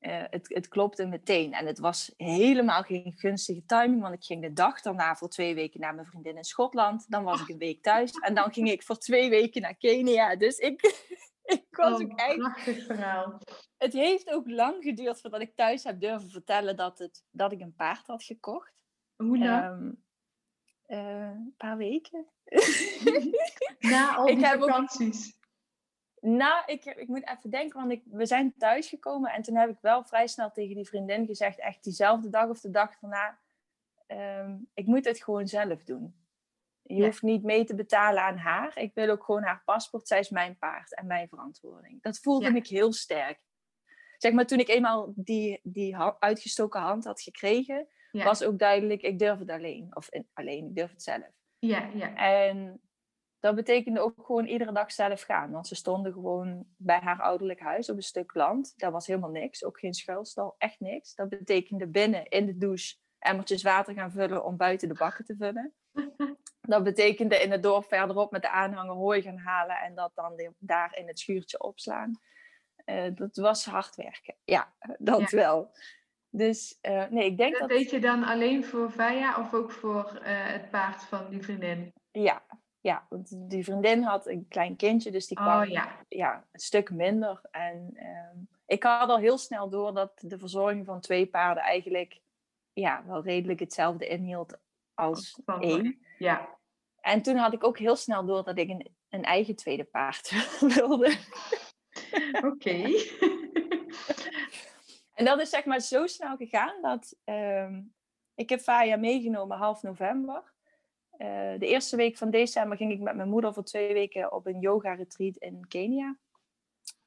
uh, het, het klopte meteen. En het was helemaal geen gunstige timing, want ik ging de dag daarna voor twee weken naar mijn vriendin in Schotland. Dan was ik een week thuis en dan ging ik voor twee weken naar Kenia. Dus ik, ik was Oh, ook verhaal. het heeft ook lang geduurd voordat ik thuis heb durven vertellen dat, het, dat ik een paard had gekocht. Hoe lang? Ehm, eh, een paar weken. Na al ik die ook- vakanties. nou, ik, ik moet even denken, want ik, we zijn thuisgekomen en toen heb ik wel vrij snel tegen die vriendin gezegd, echt diezelfde dag of de dag daarna, ehm, ik moet het gewoon zelf doen. Je Ja. hoeft niet mee te betalen aan haar. Ik wil ook gewoon haar paspoort. Zij is mijn paard en mijn verantwoording. Dat voelde Ja. ik heel sterk. Zeg maar, toen ik eenmaal die, die uitgestoken hand had gekregen, Ja, was ook duidelijk, ik durf het alleen. Of in- alleen, ik durf het zelf. ja, ja. En dat betekende ook gewoon iedere dag zelf gaan. Want ze stonden gewoon bij haar ouderlijk huis op een stuk land. Daar was helemaal niks, ook geen schuilstal, echt niks. Dat betekende binnen in de douche emmertjes water gaan vullen om buiten de bakken te vullen. Dat betekende in het dorp verderop met de aanhanger hooi gaan halen en dat dan daar in het schuurtje opslaan. Eh, dat was hard werken. Ja, dat Ja. wel. Dus eh, nee, ik denk Dat dat... deed je dan alleen voor Vaya of ook voor eh, het paard van die vriendin? Ja, ja, want die vriendin had een klein kindje, dus die kwam Oh ja. ja, een stuk minder. En ehm, ik had al heel snel door dat de verzorging van twee paarden eigenlijk ja, wel redelijk hetzelfde inhield als Van- één. Ja, En toen had ik ook heel snel door dat ik een, een eigen tweede paard wilde. oké. En dat is zeg maar zo snel gegaan dat ehm, ik heb Faya meegenomen half november. Eh, de eerste week van december ging ik met mijn moeder voor twee weken op een yoga retreat in Kenia.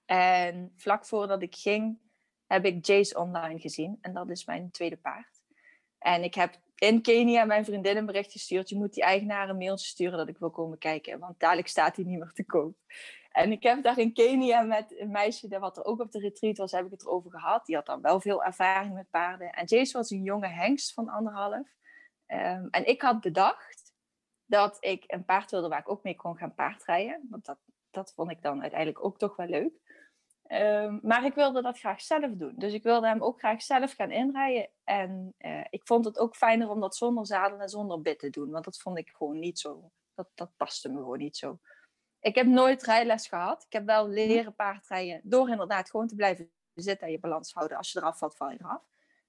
En vlak voordat ik ging, heb ik Jace online gezien. En dat is mijn tweede paard. En ik heb in Kenia mijn vriendin een bericht gestuurd. Je moet die eigenaar een mailtje sturen dat ik wil komen kijken. Want dadelijk staat hij niet meer te koop. En ik heb daar in Kenia met een meisje, wat er ook op de retreat was, heb ik het erover gehad. Die had dan wel veel ervaring met paarden. En Jace was een jonge hengst van anderhalf. Ehm, en ik had bedacht dat ik een paard wilde waar ik ook mee kon gaan paardrijden. Want dat, dat vond ik dan uiteindelijk ook toch wel leuk. Ehm, maar ik wilde dat graag zelf doen. Dus ik wilde hem ook graag zelf gaan inrijden. En eh, ik vond het ook fijner om dat zonder zadel en zonder bit te doen. Want dat vond ik gewoon niet zo. Dat, dat paste me gewoon niet zo. Ik heb nooit rijles gehad. Ik heb wel leren paardrijden door inderdaad gewoon te blijven zitten en je balans houden. Als je eraf valt, val je eraf.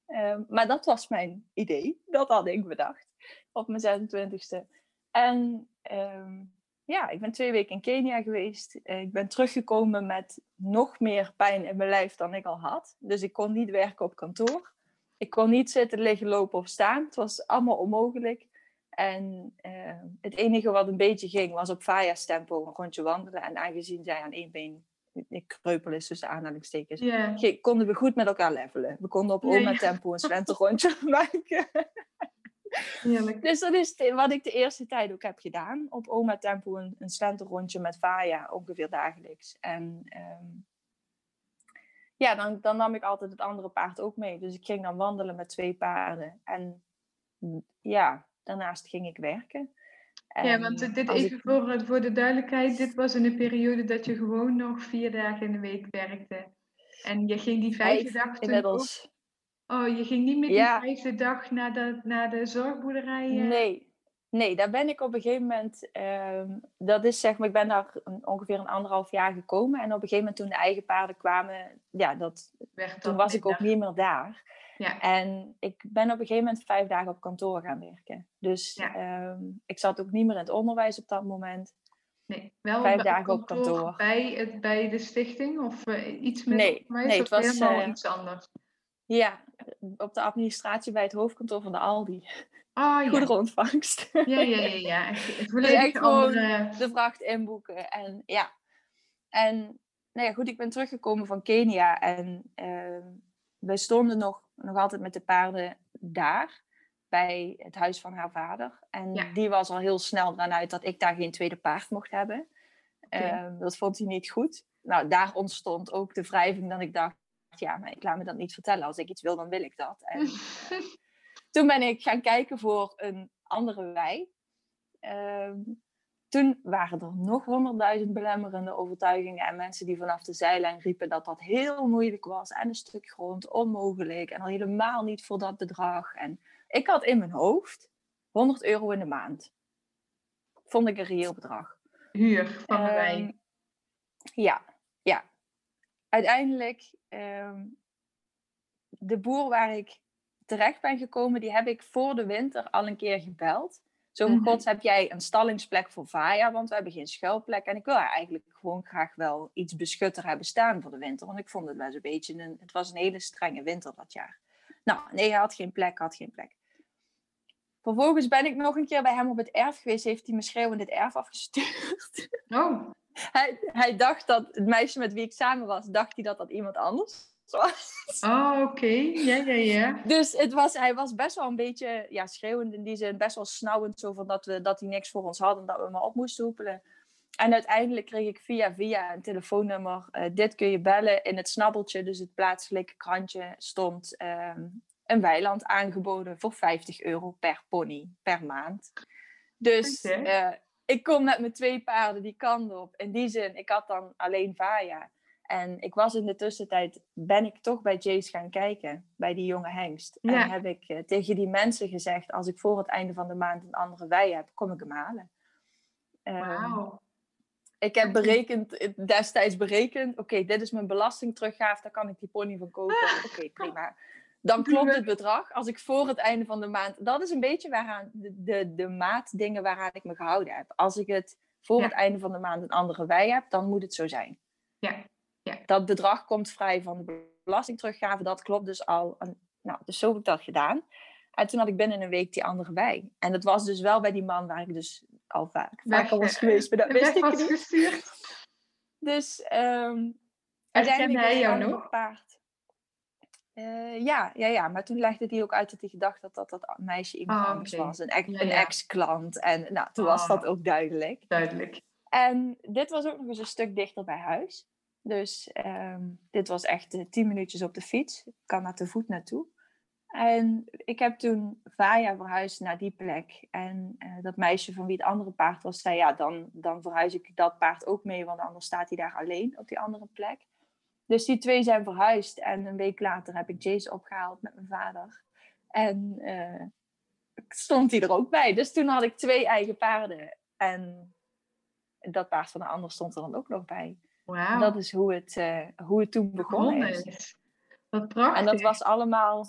Ehm, maar dat was mijn idee. Dat had ik bedacht op mijn 26e. En ehm, ja, ik ben twee weken in Kenia geweest. Eh, ik ben teruggekomen met nog meer pijn in mijn lijf dan ik al had. Dus ik kon niet werken op kantoor. Ik kon niet zitten, liggen, lopen of staan. Het was allemaal onmogelijk. En eh, het enige wat een beetje ging was op Faya's tempo een rondje wandelen. En aangezien zij aan één been ik kreupel is tussen aanhalingstekens, konden we goed met elkaar levelen. We konden op oma tempo een slenterrondje maken. Heerlijk. Dus dat is wat ik de eerste tijd ook heb gedaan. Op oma tempo een, een slenterrondje met Faya, ongeveer dagelijks. En ehm, ja, dan, dan nam ik altijd het andere paard ook mee. Dus ik ging dan wandelen met twee paarden. En ja, daarnaast ging ik werken. Ja, want dit even ik- voor, voor de duidelijkheid. Dit was in een periode dat je gewoon nog vier dagen in de week werkte. En je ging die Vijf dag toen ook... Oh, je ging niet meer Ja. die vijfde dag naar de, naar de zorgboerderij? eh? Nee. nee, daar ben ik op een gegeven moment. ehm, dat is zeg maar, ik ben daar ongeveer een anderhalf jaar gekomen. En op een gegeven moment toen de eigen paarden kwamen, ja, dat, Werd toen was ik ook niet meer daar. Ja, En ik ben op een gegeven moment vijf dagen op kantoor gaan werken. Dus Ja. ehm, ik zat ook niet meer in het onderwijs op dat moment. nee. Wel Vijf dagen op kantoor. Bij, het, bij de stichting of eh, iets met Nee, onderwijs nee, het was, helemaal eh, iets anders? Ja, op de administratie bij het hoofdkantoor van de Aldi. Ja. Goederenontvangst. Ja, ja, ja, ja. Echt, Dus echt gewoon de vracht inboeken. En ja. En nou ja, goed, ik ben teruggekomen van Kenia. En ehm wij stonden nog, nog altijd met de paarden daar. Bij het huis van haar vader. En Ja. die was al heel snel eraan uit dat ik daar geen tweede paard mocht hebben. Ehm, dat vond hij niet goed. Nou, daar ontstond ook de wrijving dat ik dacht... ja, maar ik laat me dat niet vertellen. Als ik iets wil, dan wil ik dat. En uh, toen ben ik gaan kijken voor een andere wei. Ehm, toen waren er nog honderdduizend belemmerende overtuigingen en mensen die vanaf de zijlijn riepen dat dat heel moeilijk was en een stuk grond onmogelijk en al helemaal niet voor dat bedrag. En ik had in mijn hoofd 100 euro in de maand. Vond ik een reëel bedrag. Huur van de. Ehm, ja, ja. Uiteindelijk, ehm, de boer waar ik terecht ben gekomen, die heb ik voor de winter al een keer gebeld. Zo van, Mhm. god, heb jij een stallingsplek voor Vaya? Want we hebben geen schuilplek. En ik wil eigenlijk gewoon graag wel iets beschutter hebben staan voor de winter. Want ik vond het wel zo'n beetje een... Het was een hele strenge winter dat jaar. Nou, nee, hij had geen plek, had geen plek. Vervolgens ben ik nog een keer bij hem op het erf geweest. Heeft hij me schreeuwend het erf afgestuurd. Oh, hij, hij dacht dat het meisje met wie ik samen was, dacht hij dat dat iemand anders was. oh oké. Ja, ja, ja. Dus het was, hij was best wel een beetje ja, schreeuwend in die zin, best wel snauwend, zo van dat, we, dat hij niks voor ons hadden, dat we maar op moesten hoepelen. En uiteindelijk kreeg ik via via een telefoonnummer, eh, dit kun je bellen. In het snabbeltje, dus het plaatselijke krantje, stond ehm, een weiland aangeboden voor 50 euro per pony per maand. Dus. Ik kom met mijn twee paarden die kant op. In die zin, ik had dan alleen Vaya. En ik was in de tussentijd, ben ik toch bij Jace gaan kijken, bij die jonge hengst. Ja. En heb ik eh, tegen die mensen gezegd, als ik voor het einde van de maand een andere wei heb, kom ik hem halen. Ehm, Wauw. ik heb berekend, eh, destijds berekend, oké, dit is mijn belastingteruggaaf, daar kan ik die pony van kopen. Oké, prima. Dan klopt het bedrag. Als ik voor het einde van de maand, dat is een beetje waaraan de, de, de maatdingen waaraan ik me gehouden heb. Als ik het voor Ja. het einde van de maand een andere wei heb, dan moet het zo zijn. Ja. Dat bedrag komt vrij van de belastingteruggave, dat klopt dus al. Nou, dus zo heb ik dat gedaan. En toen had ik binnen een week die andere wei. En dat was dus wel bij die man waar ik dus al vaak, vaker was eh, geweest, maar dat wist ik niet. gestuurd. Dus ehm Herkende uiteindelijk hij jou nog? paard. Eh, ja, ja, ja, maar toen legde hij ook uit dat hij gedacht dat dat, dat meisje iemand Ah, anders oké. was. Een, ex- Ja, een ja. ex-klant. En nou, toen was Ah. dat ook duidelijk. Duidelijk. En dit was ook nog eens een stuk dichter bij huis. Dus ehm, dit was echt eh, tien minuutjes op de fiets. Ik kan daar te voet naartoe. En ik heb toen Vaya verhuisd naar die plek. En eh, dat meisje van wie het andere paard was, zei ja, dan, dan verhuis ik dat paard ook mee, want anders staat hij daar alleen op die andere plek. Dus die twee zijn verhuisd. En een week later heb ik Jace opgehaald met mijn vader. En eh, stond hij er ook bij. Dus toen had ik twee eigen paarden. En dat paard van de ander stond er dan ook nog bij. Dat is hoe het, eh, hoe het toen begonnen is. is. Wat prachtig. En dat was allemaal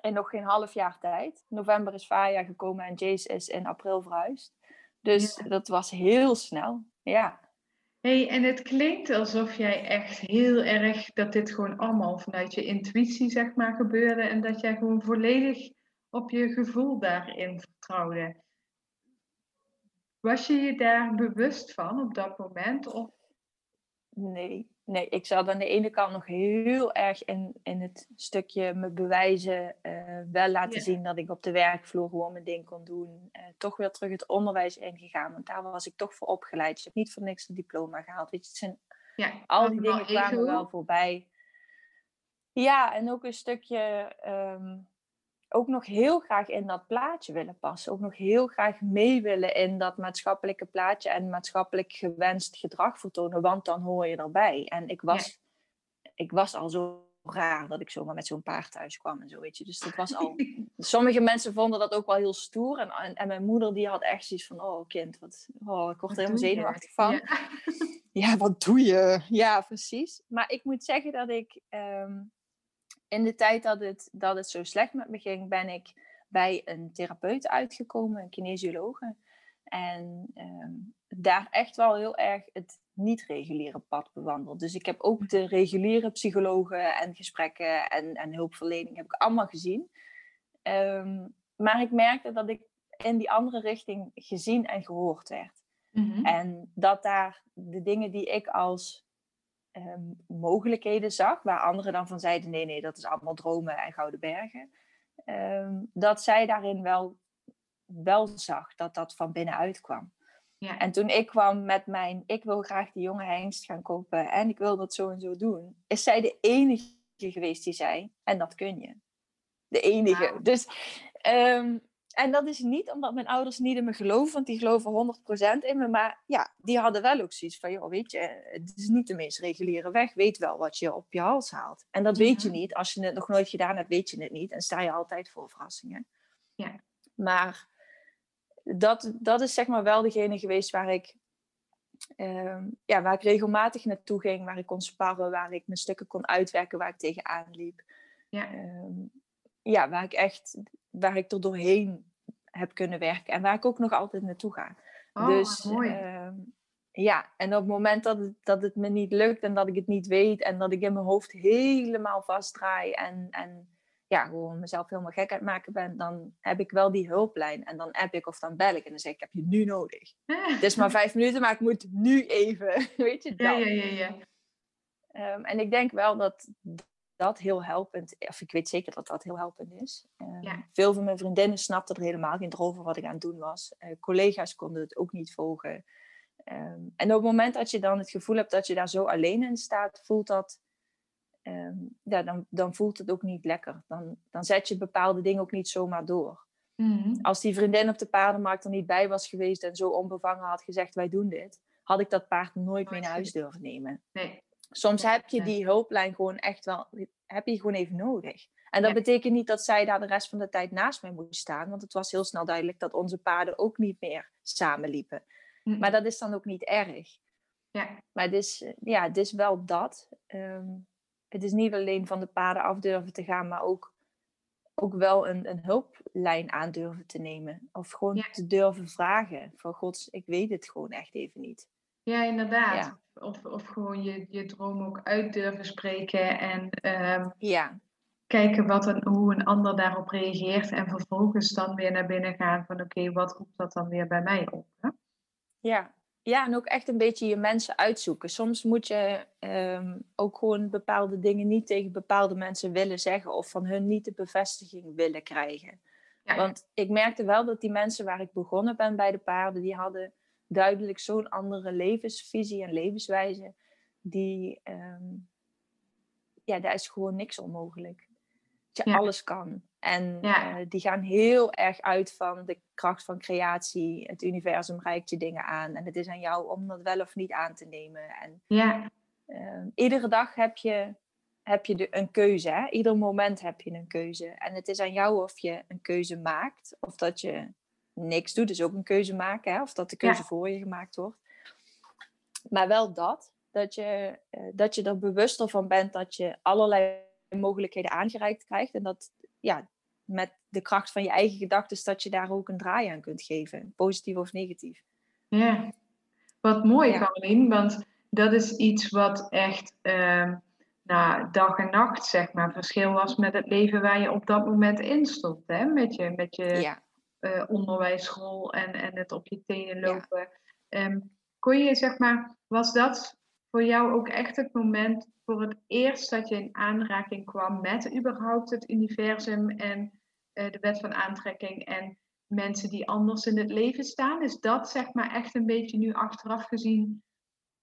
in nog geen half jaar tijd. November is Vaya gekomen en Jace is in april verhuisd. Dus Ja. dat was heel snel. Ja. Hey, en het klinkt alsof jij echt heel erg dat dit gewoon allemaal vanuit je intuïtie zeg maar gebeurde en dat jij gewoon volledig op je gevoel daarin vertrouwde. Was je je daar bewust van op dat moment? Of Nee, nee, ik zat aan de ene kant nog heel erg in, in het stukje me bewijzen, eh, wel laten Ja. zien dat ik op de werkvloer gewoon mijn ding kon doen. Eh, toch weer terug het onderwijs ingegaan, want daar was ik toch voor opgeleid. Ik heb niet voor niks een diploma gehaald. Weet je, het zijn ja, al die dingen kwamen wel voorbij. Ja, en ook een stukje ehm, ook nog heel graag in dat plaatje willen passen. Ook nog heel graag mee willen in dat maatschappelijke plaatje en maatschappelijk gewenst gedrag vertonen, want dan hoor je erbij. En ik was, ik was al zo raar dat ik zomaar met zo'n paard thuis kwam en zo, weet je. Dus dat was al... Sommige mensen vonden dat ook wel heel stoer. En, en, en mijn moeder die had echt zoiets van, oh kind, wat, oh, ik word er helemaal zenuwachtig van Ja. ja, wat doe je? Ja, precies. Maar ik moet zeggen dat ik ehm, in de tijd dat het, dat het zo slecht met me ging, ben ik bij een therapeut uitgekomen, een kinesiologe. En ehm, daar echt wel heel erg het niet-reguliere pad bewandeld. Dus ik heb ook de reguliere psychologen en gesprekken en, en hulpverlening heb ik allemaal gezien. Ehm, maar ik merkte dat ik in die andere richting gezien en gehoord werd. Mhm. En dat daar de dingen die ik als ehm, mogelijkheden zag, waar anderen dan van zeiden: nee, nee, dat is allemaal dromen en gouden bergen. ehm, dat zij daarin wel, wel zag dat dat van binnenuit kwam. Ja. En toen ik kwam met mijn: ik wil graag die jonge hengst gaan kopen en ik wil dat zo en zo doen, is zij de enige geweest die zei, en dat kun je. De enige. Dus, ehm, en dat is niet omdat mijn ouders niet in me geloven, want die geloven 100% in me. Maar ja, die hadden wel ook zoiets van, joh, weet je, het is niet de meest reguliere weg. Weet wel wat je op je hals haalt. En dat weet je niet. Als je het nog nooit gedaan hebt, weet je het niet. En sta je altijd voor verrassingen. Ja. Maar dat, dat is zeg maar wel degene geweest waar ik, ehm, ja, waar ik regelmatig naartoe ging, waar ik kon sparren, waar ik mijn stukken kon uitwerken, waar ik tegenaan liep. Ja. Ehm, ja, waar ik echt, waar ik er doorheen heb kunnen werken en waar ik ook nog altijd naartoe ga. Oh, dus mooi. ehm, ja, en op het moment dat het, dat het me niet lukt en dat ik het niet weet en dat ik in mijn hoofd helemaal vastdraai en, en ja, gewoon mezelf helemaal gek aan het maken ben, dan heb ik wel die hulplijn. En dan app ik of dan bel ik en dan zeg ik, ik heb je nu nodig. Het is maar vijf minuten, maar ik moet nu even, weet je, Ja, dat. ja, ja, ja. Ehm, en ik denk wel dat dat heel helpend, of ik weet zeker dat dat heel helpend is. Ehm, Ja. Veel van mijn vriendinnen snapten er helemaal geen over wat ik aan het doen was. Eh, collega's konden het ook niet volgen. Ehm, en op het moment dat je dan het gevoel hebt dat je daar zo alleen in staat, voelt dat, ehm, ja, dan, dan voelt het ook niet lekker. Dan, dan zet je bepaalde dingen ook niet zomaar door. Mhm. Als die vriendin op de paardenmarkt er niet bij was geweest en zo onbevangen had gezegd, wij doen dit, had ik dat paard nooit mee naar huis durven nemen. Nee. Soms heb je die hulplijn gewoon echt wel, heb je gewoon even nodig. En dat Ja. betekent niet dat zij daar de rest van de tijd naast mij moest staan, want het was heel snel duidelijk dat onze paarden ook niet meer samenliepen. Maar dat is dan ook niet erg. Ja. Maar het is, eh, ja, het is wel dat. Ehm, het is niet alleen van de paarden af durven te gaan, maar ook, ook wel een, een hulplijn aan durven te nemen. Of gewoon Ja. te durven vragen. Van gods, ik weet het gewoon echt even niet. Ja, inderdaad. Ja. Of, of gewoon je, je droom ook uit durven spreken en ehm, Ja, kijken wat een, hoe een ander daarop reageert en vervolgens dan weer naar binnen gaan van oké, wat roept dat dan weer bij mij op? Hè? ja. Ja, en ook echt een beetje je mensen uitzoeken. Soms moet je ehm, ook gewoon bepaalde dingen niet tegen bepaalde mensen willen zeggen of van hun niet de bevestiging willen krijgen. Ja, Want ik merkte wel dat die mensen waar ik begonnen ben bij de paarden, die hadden duidelijk zo'n andere levensvisie en levenswijze. Die, ehm, ja, daar is gewoon niks onmogelijk. Dat je Ja. alles kan. En Ja. eh, die gaan heel erg uit van de kracht van creatie. Het universum reikt je dingen aan. En het is aan jou om dat wel of niet aan te nemen. En ja, Ehm, iedere dag heb je, heb je de, een keuze. Hè? Ieder moment heb je een keuze. En het is aan jou of je een keuze maakt. Of dat je niks doet, dus ook een keuze maken. Hè? Of dat de keuze Ja. voor je gemaakt wordt. Maar wel dat. Dat je, eh, dat je er bewuster van bent dat je allerlei mogelijkheden aangereikt krijgt. En dat ja, met de kracht van je eigen gedachten, dat je daar ook een draai aan kunt geven. Positief of negatief. ja. Wat mooi, Ja. Carolien, want dat is iets wat echt nou, dag en nacht, zeg maar, verschil was met het leven waar je op dat moment in stond. Hè? Met je, met je Ja. Onderwijsrol en, en het op je tenen Ja. lopen. Ehm, kon je, zeg maar, was dat voor jou ook echt het moment voor het eerst dat je in aanraking kwam met überhaupt het universum en eh, de wet van aantrekking en mensen die anders in het leven staan? Is dat, zeg maar, echt een beetje nu achteraf gezien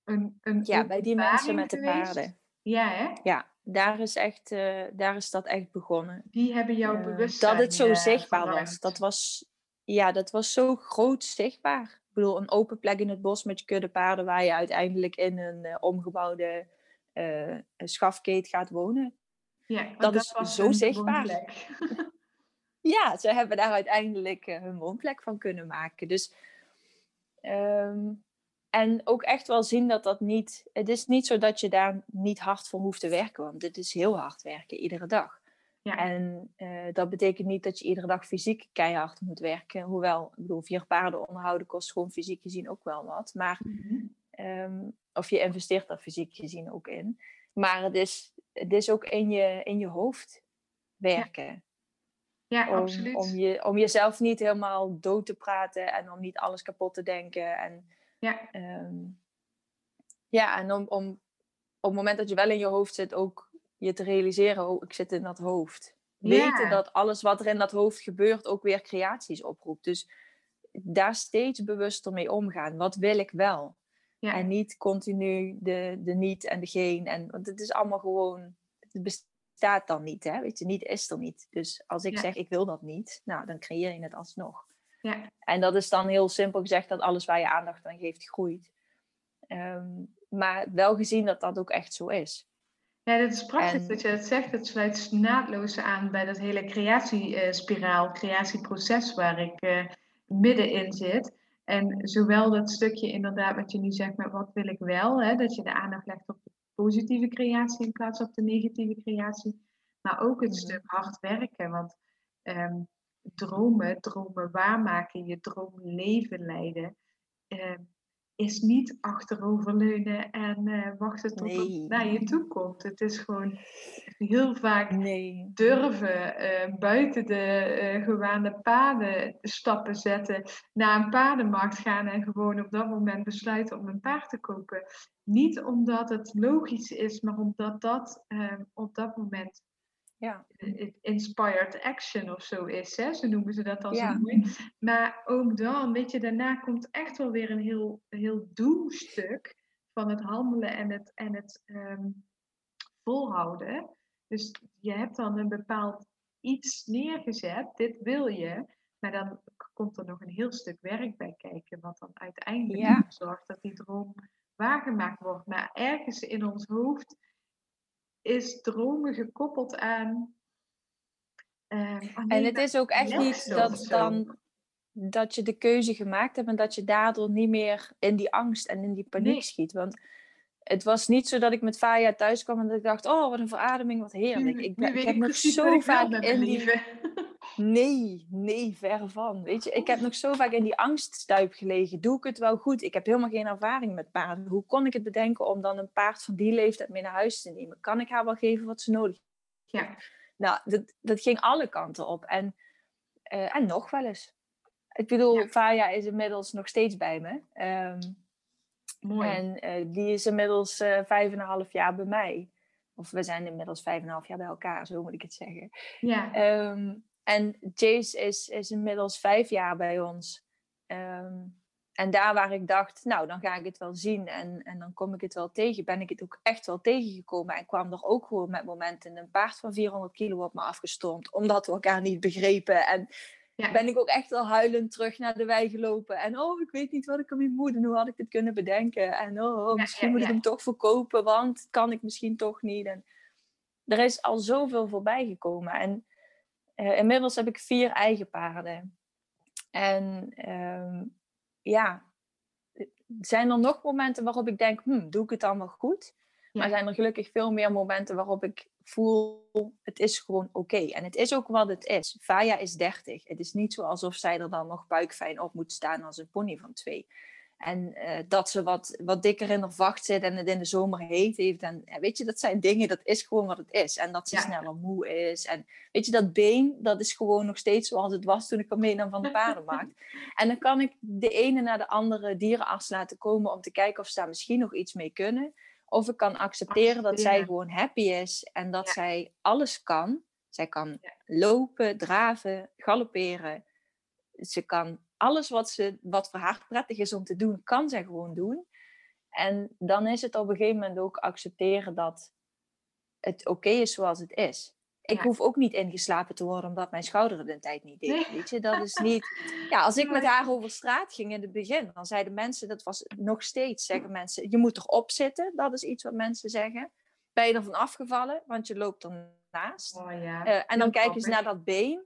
een, een ja, bij die mensen met de paarden. Ja, hè? Ja, daar is, echt, eh, daar is dat echt begonnen. Die hebben jouw bewustzijn dat het zo eh, zichtbaar was. Dat was, ja, dat was zo groot zichtbaar. Ik bedoel, een open plek in het bos met je kudde paarden waar je uiteindelijk in een eh, omgebouwde eh, schafkeet gaat wonen. Ja, want dat is was zo zichtbaar. woonplek. Ja, ze hebben daar uiteindelijk hun woonplek van kunnen maken. Dus, ehm, en ook echt wel zien dat dat niet... Het is niet zo dat je daar niet hard voor hoeft te werken. Want dit is heel hard werken, iedere dag. Ja. En eh, dat betekent niet dat je iedere dag fysiek keihard moet werken. Hoewel, ik bedoel, vier paarden onderhouden kost gewoon fysiek gezien ook wel wat. Maar, Mhm. ehm, of je investeert daar fysiek gezien ook in. Maar het is, het is ook in je, in je hoofd werken. Ja, Om, absoluut. om, je, om jezelf niet helemaal dood te praten en om niet alles kapot te denken. En, Ja. ehm, ja, en om, om op het moment dat je wel in je hoofd zit, ook je te realiseren, oh, ik zit in dat hoofd. Weten Ja. dat alles wat er in dat hoofd gebeurt ook weer creaties oproept. Dus daar steeds bewuster mee omgaan. Wat wil ik wel? Ja. En niet continu de, de niet en de geen. En, want het is allemaal gewoon, het bestaat dan niet. Hè? Weet je, niet is er niet. Dus als ik zeg ik wil dat niet, nou dan creëer je het alsnog. Ja. En dat is dan heel simpel gezegd dat alles waar je aandacht aan geeft groeit. Ehm, maar wel gezien dat dat ook echt zo is. Ja, dat is prachtig dat je dat zegt. Het sluit naadloos aan bij dat hele creatiespiraal, creatieproces waar ik uh, middenin zit. En zowel dat stukje inderdaad wat je nu zegt met wat wil ik wel, hè, dat je de aandacht legt op de positieve creatie in plaats van op de negatieve creatie. Maar ook het mhm. stuk hard werken, want ehm, dromen, dromen waarmaken, je droomleven leiden, ehm, is niet achteroverleunen en uh, wachten tot het naar je toe komt. Het is gewoon heel vaak durven uh, buiten de uh, gewaande paden stappen zetten, naar een paardenmarkt gaan en gewoon op dat moment besluiten om een paard te kopen. Niet omdat het logisch is, maar omdat dat op dat moment ja. inspired action of zo is. Hè? Zo noemen ze dat als ja. mooi. Maar ook dan, weet je, daarna komt echt wel weer een heel, heel doelstuk van het handelen en het, en het ehm, volhouden. Dus je hebt dan een bepaald iets neergezet, dit wil je. Maar dan komt er nog een heel stuk werk bij kijken, wat dan uiteindelijk ja. zorgt dat die droom waargemaakt wordt. Maar ergens in ons hoofd is dromen gekoppeld aan. Uh, en het is ook echt niet dat dan dat je de keuze gemaakt hebt en dat je daardoor niet meer in die angst en in die paniek schiet. Want het was niet zo dat ik met Faya thuis kwam en dat ik dacht, oh wat een verademing, wat heerlijk. Ik, ben, ik heb nog zo vaak in die... Nee, nee, ver van. Weet je, ik heb nog zo vaak in die angststuip gelegen. Doe ik het wel goed? Ik heb helemaal geen ervaring met paarden. Hoe kon ik het bedenken om dan een paard van die leeftijd mee naar huis te nemen? Kan ik haar wel geven wat ze nodig heeft? Ja. Nou, dat, dat ging alle kanten op. En, uh, en nog wel eens. Ik bedoel, ja. Faya is inmiddels nog steeds bij me. Um, Mooi. En uh, die is inmiddels uh, vijf en een half jaar bij mij. Of we zijn inmiddels vijf en een half jaar bij elkaar, zo moet ik het zeggen. Ja. Um, en Jace is, is inmiddels vijf jaar bij ons. Um, en daar waar ik dacht, nou, dan ga ik het wel zien en, en dan kom ik het wel tegen, ben ik het ook echt wel tegengekomen. En kwam er ook gewoon met momenten een paard van 400 kilo op me afgestormd, omdat we elkaar niet begrepen. En ja. ben ik ook echt wel huilend terug naar de wei gelopen. En oh, ik weet niet wat ik aan moet en hoe had ik dit kunnen bedenken. En oh, oh misschien moet ik hem toch verkopen, want kan ik misschien toch niet. En er is al zoveel voorbij gekomen. En uh, inmiddels heb ik vier eigen paarden. En um, ja, zijn er nog momenten waarop ik denk, hm, doe ik het dan wel goed? Maar zijn er gelukkig veel meer momenten waarop ik voel, het is gewoon oké. En het is ook wat het is. Faya is 30. Het is niet zo alsof zij er dan nog buikfijn op moet staan als een pony van twee. En uh, dat ze wat, wat dikker in de vacht zit en het in de zomer heet heeft. En weet je, dat zijn dingen, dat is gewoon wat het is. En dat ze sneller moe is. En weet je, dat been, dat is gewoon nog steeds zoals het was toen ik hem meenam van de paardenmarkt. en dan kan ik de ene naar de andere dierenarts laten komen om te kijken of ze daar misschien nog iets mee kunnen. Of ik kan accepteren, dat zij gewoon happy is en dat zij alles kan. Zij kan lopen, draven, galopperen. Ze kan alles wat, ze, wat voor haar prettig is om te doen, kan zij gewoon doen. En dan is het op een gegeven moment ook accepteren dat het oké is zoals het is. Ik hoef ook niet ingeslapen te worden omdat mijn schouder het een tijd niet deed. Weet je, dat is niet. Ja, als ik met haar over straat ging in het begin, dan zeiden mensen, dat was nog steeds, zeggen mensen, je moet erop zitten. Dat is iets wat mensen zeggen. Ben je ervan afgevallen, want je loopt ernaast. Oh, ja. Uh, en dan kijken ze naar dat been.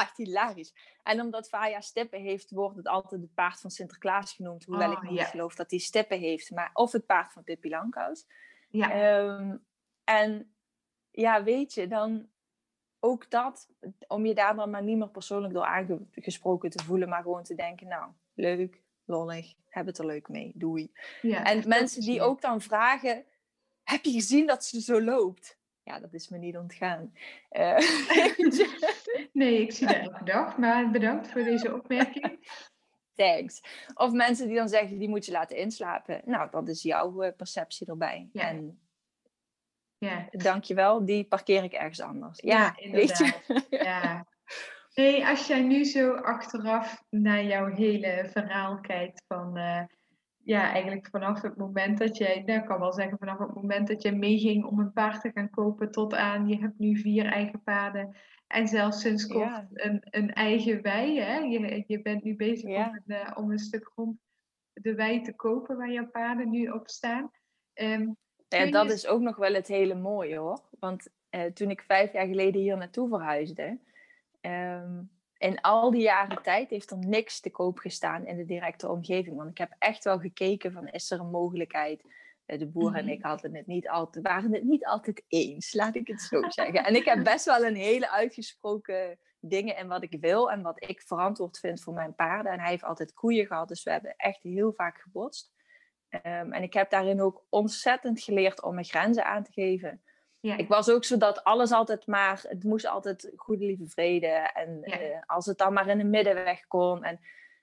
Ah, hilarisch. En omdat Faya stippen heeft, wordt het altijd het paard van Sinterklaas genoemd. Hoewel ik oh, niet geloof dat hij stippen heeft. Maar, of het paard van Pippi Langkous. Ja. Um, en ja, weet je, dan ook dat, om je daar dan maar niet meer persoonlijk door aangesproken te voelen, maar gewoon te denken, nou, leuk, lollig, heb het er leuk mee, doei. Ja, en mensen die ook dan vragen, heb je gezien dat ze zo loopt? Ja, dat is me niet ontgaan. Uh, nee, ik zie dat elke dag, maar bedankt voor deze opmerking. Thanks. Of mensen die dan zeggen, die moet je laten inslapen. Nou, dat is jouw eh, perceptie erbij. Ja. En ja. dankjewel, die parkeer ik ergens anders. Ja, ja Weet je? Ja. Hey, als jij nu zo achteraf naar jouw hele verhaal kijkt van... Uh, ja, eigenlijk vanaf het moment dat jij, nou, ik kan wel zeggen, vanaf het moment dat jij meeging om een paard te gaan kopen tot aan, je hebt nu vier eigen paarden. En zelfs sinds kort Ja. een, een eigen wei. Hè? Je, je bent nu bezig Ja. om, een, eh, om een stuk grond, de wei te kopen waar jouw paarden nu op staan. Ehm, Ja, je dat is ook nog wel het hele mooie hoor. Want eh, toen ik vijf jaar geleden hier naartoe verhuisde, ehm, in al die jaren tijd heeft er niks te koop gestaan in de directe omgeving. Want ik heb echt wel gekeken van is er een mogelijkheid. Eh, De boer en Mhm. ik hadden het niet altijd, waren het niet altijd eens, laat ik het zo zeggen. En ik heb best wel een hele uitgesproken dingen in wat ik wil en wat ik verantwoord vind voor mijn paarden. En hij heeft altijd koeien gehad, dus we hebben echt heel vaak gebotst. Ehm, en ik heb daarin ook ontzettend geleerd om mijn grenzen aan te geven. Ja. Ik was ook zo dat alles altijd maar, het moest altijd goede lieve vrede. En Ja. eh, als het dan maar in de middenweg kon. En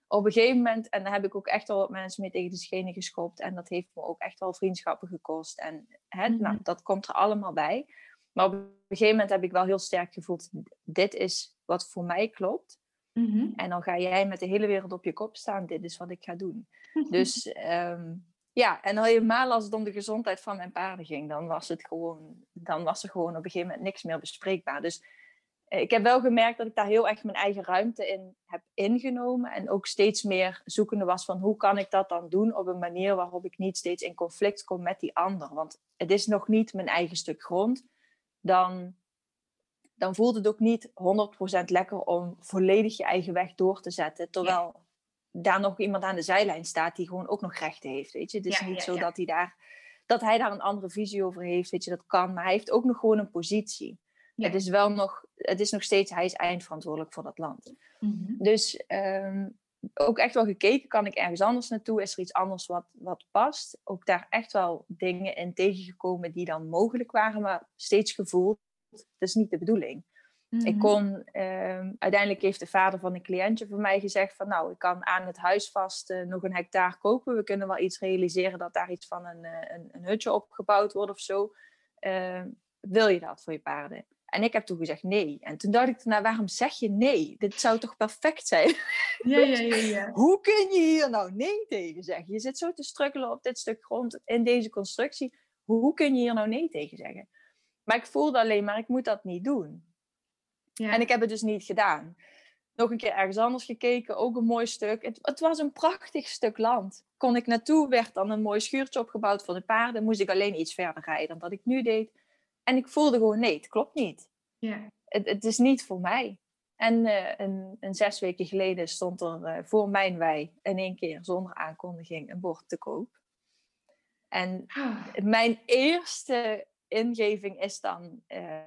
op een gegeven moment, en daar heb ik ook echt wel wat mensen mee tegen de schenen geschopt. En dat heeft me ook echt wel vriendschappen gekost. En hè, Mhm. nou, dat komt er allemaal bij. Maar op een gegeven moment heb ik wel heel sterk gevoeld, dit is wat voor mij klopt. Mhm. En dan ga jij met de hele wereld op je kop staan. Dit is wat ik ga doen. Dus ehm, ja, en al helemaal als het om de gezondheid van mijn paarden ging, dan was het gewoon, dan was er gewoon op een gegeven moment niks meer bespreekbaar. Dus eh, ik heb wel gemerkt dat ik daar heel erg mijn eigen ruimte in heb ingenomen. En ook steeds meer zoekende was van hoe kan ik dat dan doen op een manier waarop ik niet steeds in conflict kom met die ander. Want het is nog niet mijn eigen stuk grond. Dan, dan voelt het ook niet 100% lekker om volledig je eigen weg door te zetten. Terwijl daar nog iemand aan de zijlijn staat die gewoon ook nog rechten heeft. Weet je? Het is Ja, niet ja, zo ja. dat hij daar dat hij daar een andere visie over heeft. Weet je, dat kan. Maar hij heeft ook nog gewoon een positie. Ja. Het is wel nog, het is nog steeds, hij is eindverantwoordelijk voor dat land. Mhm. Dus ehm, ook echt wel gekeken, kan ik ergens anders naartoe? Is er iets anders wat, wat past? Ook daar echt wel dingen in tegengekomen die dan mogelijk waren, maar steeds gevoeld, dat is niet de bedoeling. Ik Mhm. kon, ehm, uiteindelijk heeft de vader van een cliëntje van mij gezegd van nou, ik kan aan het huis vast eh, nog een hectare kopen. We kunnen wel iets realiseren dat daar iets van een, eh, een, een hutje opgebouwd wordt of zo. Ehm, wil je dat voor je paarden? En ik heb toen gezegd nee. En toen dacht ik, nou, waarom zeg je nee? Dit zou toch perfect zijn? Ja, ja, ja, ja. Hoe kun je hier nou nee tegen zeggen? Je zit zo te strukkelen op dit stuk grond in deze constructie. Hoe kun je hier nou nee tegen zeggen? Maar ik voelde alleen maar, ik moet dat niet doen. Ja. En ik heb het dus niet gedaan. Nog een keer ergens anders gekeken, ook een mooi stuk. Het, het was een prachtig stuk land. Kon ik naartoe, werd dan een mooi schuurtje opgebouwd voor de paarden. Moest ik alleen iets verder rijden dan dat ik nu deed. En ik voelde gewoon, nee, het klopt niet. ja. Het, het is niet voor mij. En eh, een, een zes weken geleden stond er eh, voor mijn wei in één keer zonder aankondiging een bord te koop. En Ah, mijn eerste ingeving is dan eh,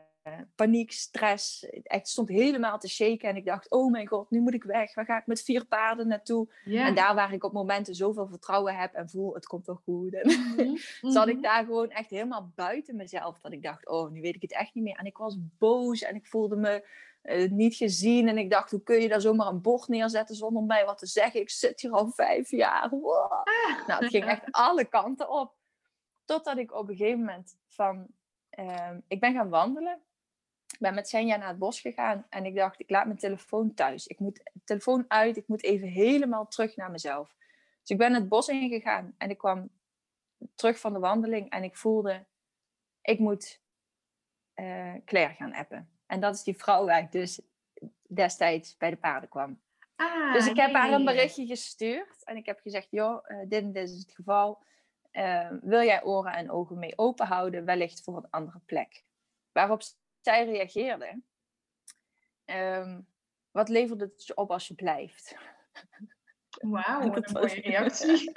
paniek, stress. Echt stond helemaal te shaken en ik dacht, oh mijn god, nu moet ik weg. Waar ga ik met vier paarden naartoe? En daar waar ik op momenten zoveel vertrouwen heb en voel, het komt wel goed. En Mhm, zat mhm. ik daar gewoon echt helemaal buiten mezelf. Dat ik dacht, oh, nu weet ik het echt niet meer. En ik was boos en ik voelde me eh, niet gezien. En ik dacht, hoe kun je daar zomaar een bord neerzetten zonder mij wat te zeggen? Ik zit hier al vijf jaar. Wow. Nou, het ging echt alle kanten op. Totdat ik op een gegeven moment van... ehm, ik ben gaan wandelen. Ik ben met Senja naar het bos gegaan. En ik dacht, ik laat mijn telefoon thuis. Ik moet de telefoon uit. Ik moet even helemaal terug naar mezelf. Dus ik ben het bos ingegaan. En ik kwam terug van de wandeling. En ik voelde, ik moet eh Claire gaan appen. En dat is die vrouw waar ik dus destijds bij de paarden kwam. Ah, Dus ik heb nee, haar een berichtje gestuurd en ik heb gezegd, joh, eh, dit en dit is het geval. Eh, wil jij oren en ogen mee open houden, wellicht voor een andere plek? Waarop zij reageerde, ehm, wat levert het je op als je blijft? Wauw, wat een mooie reactie.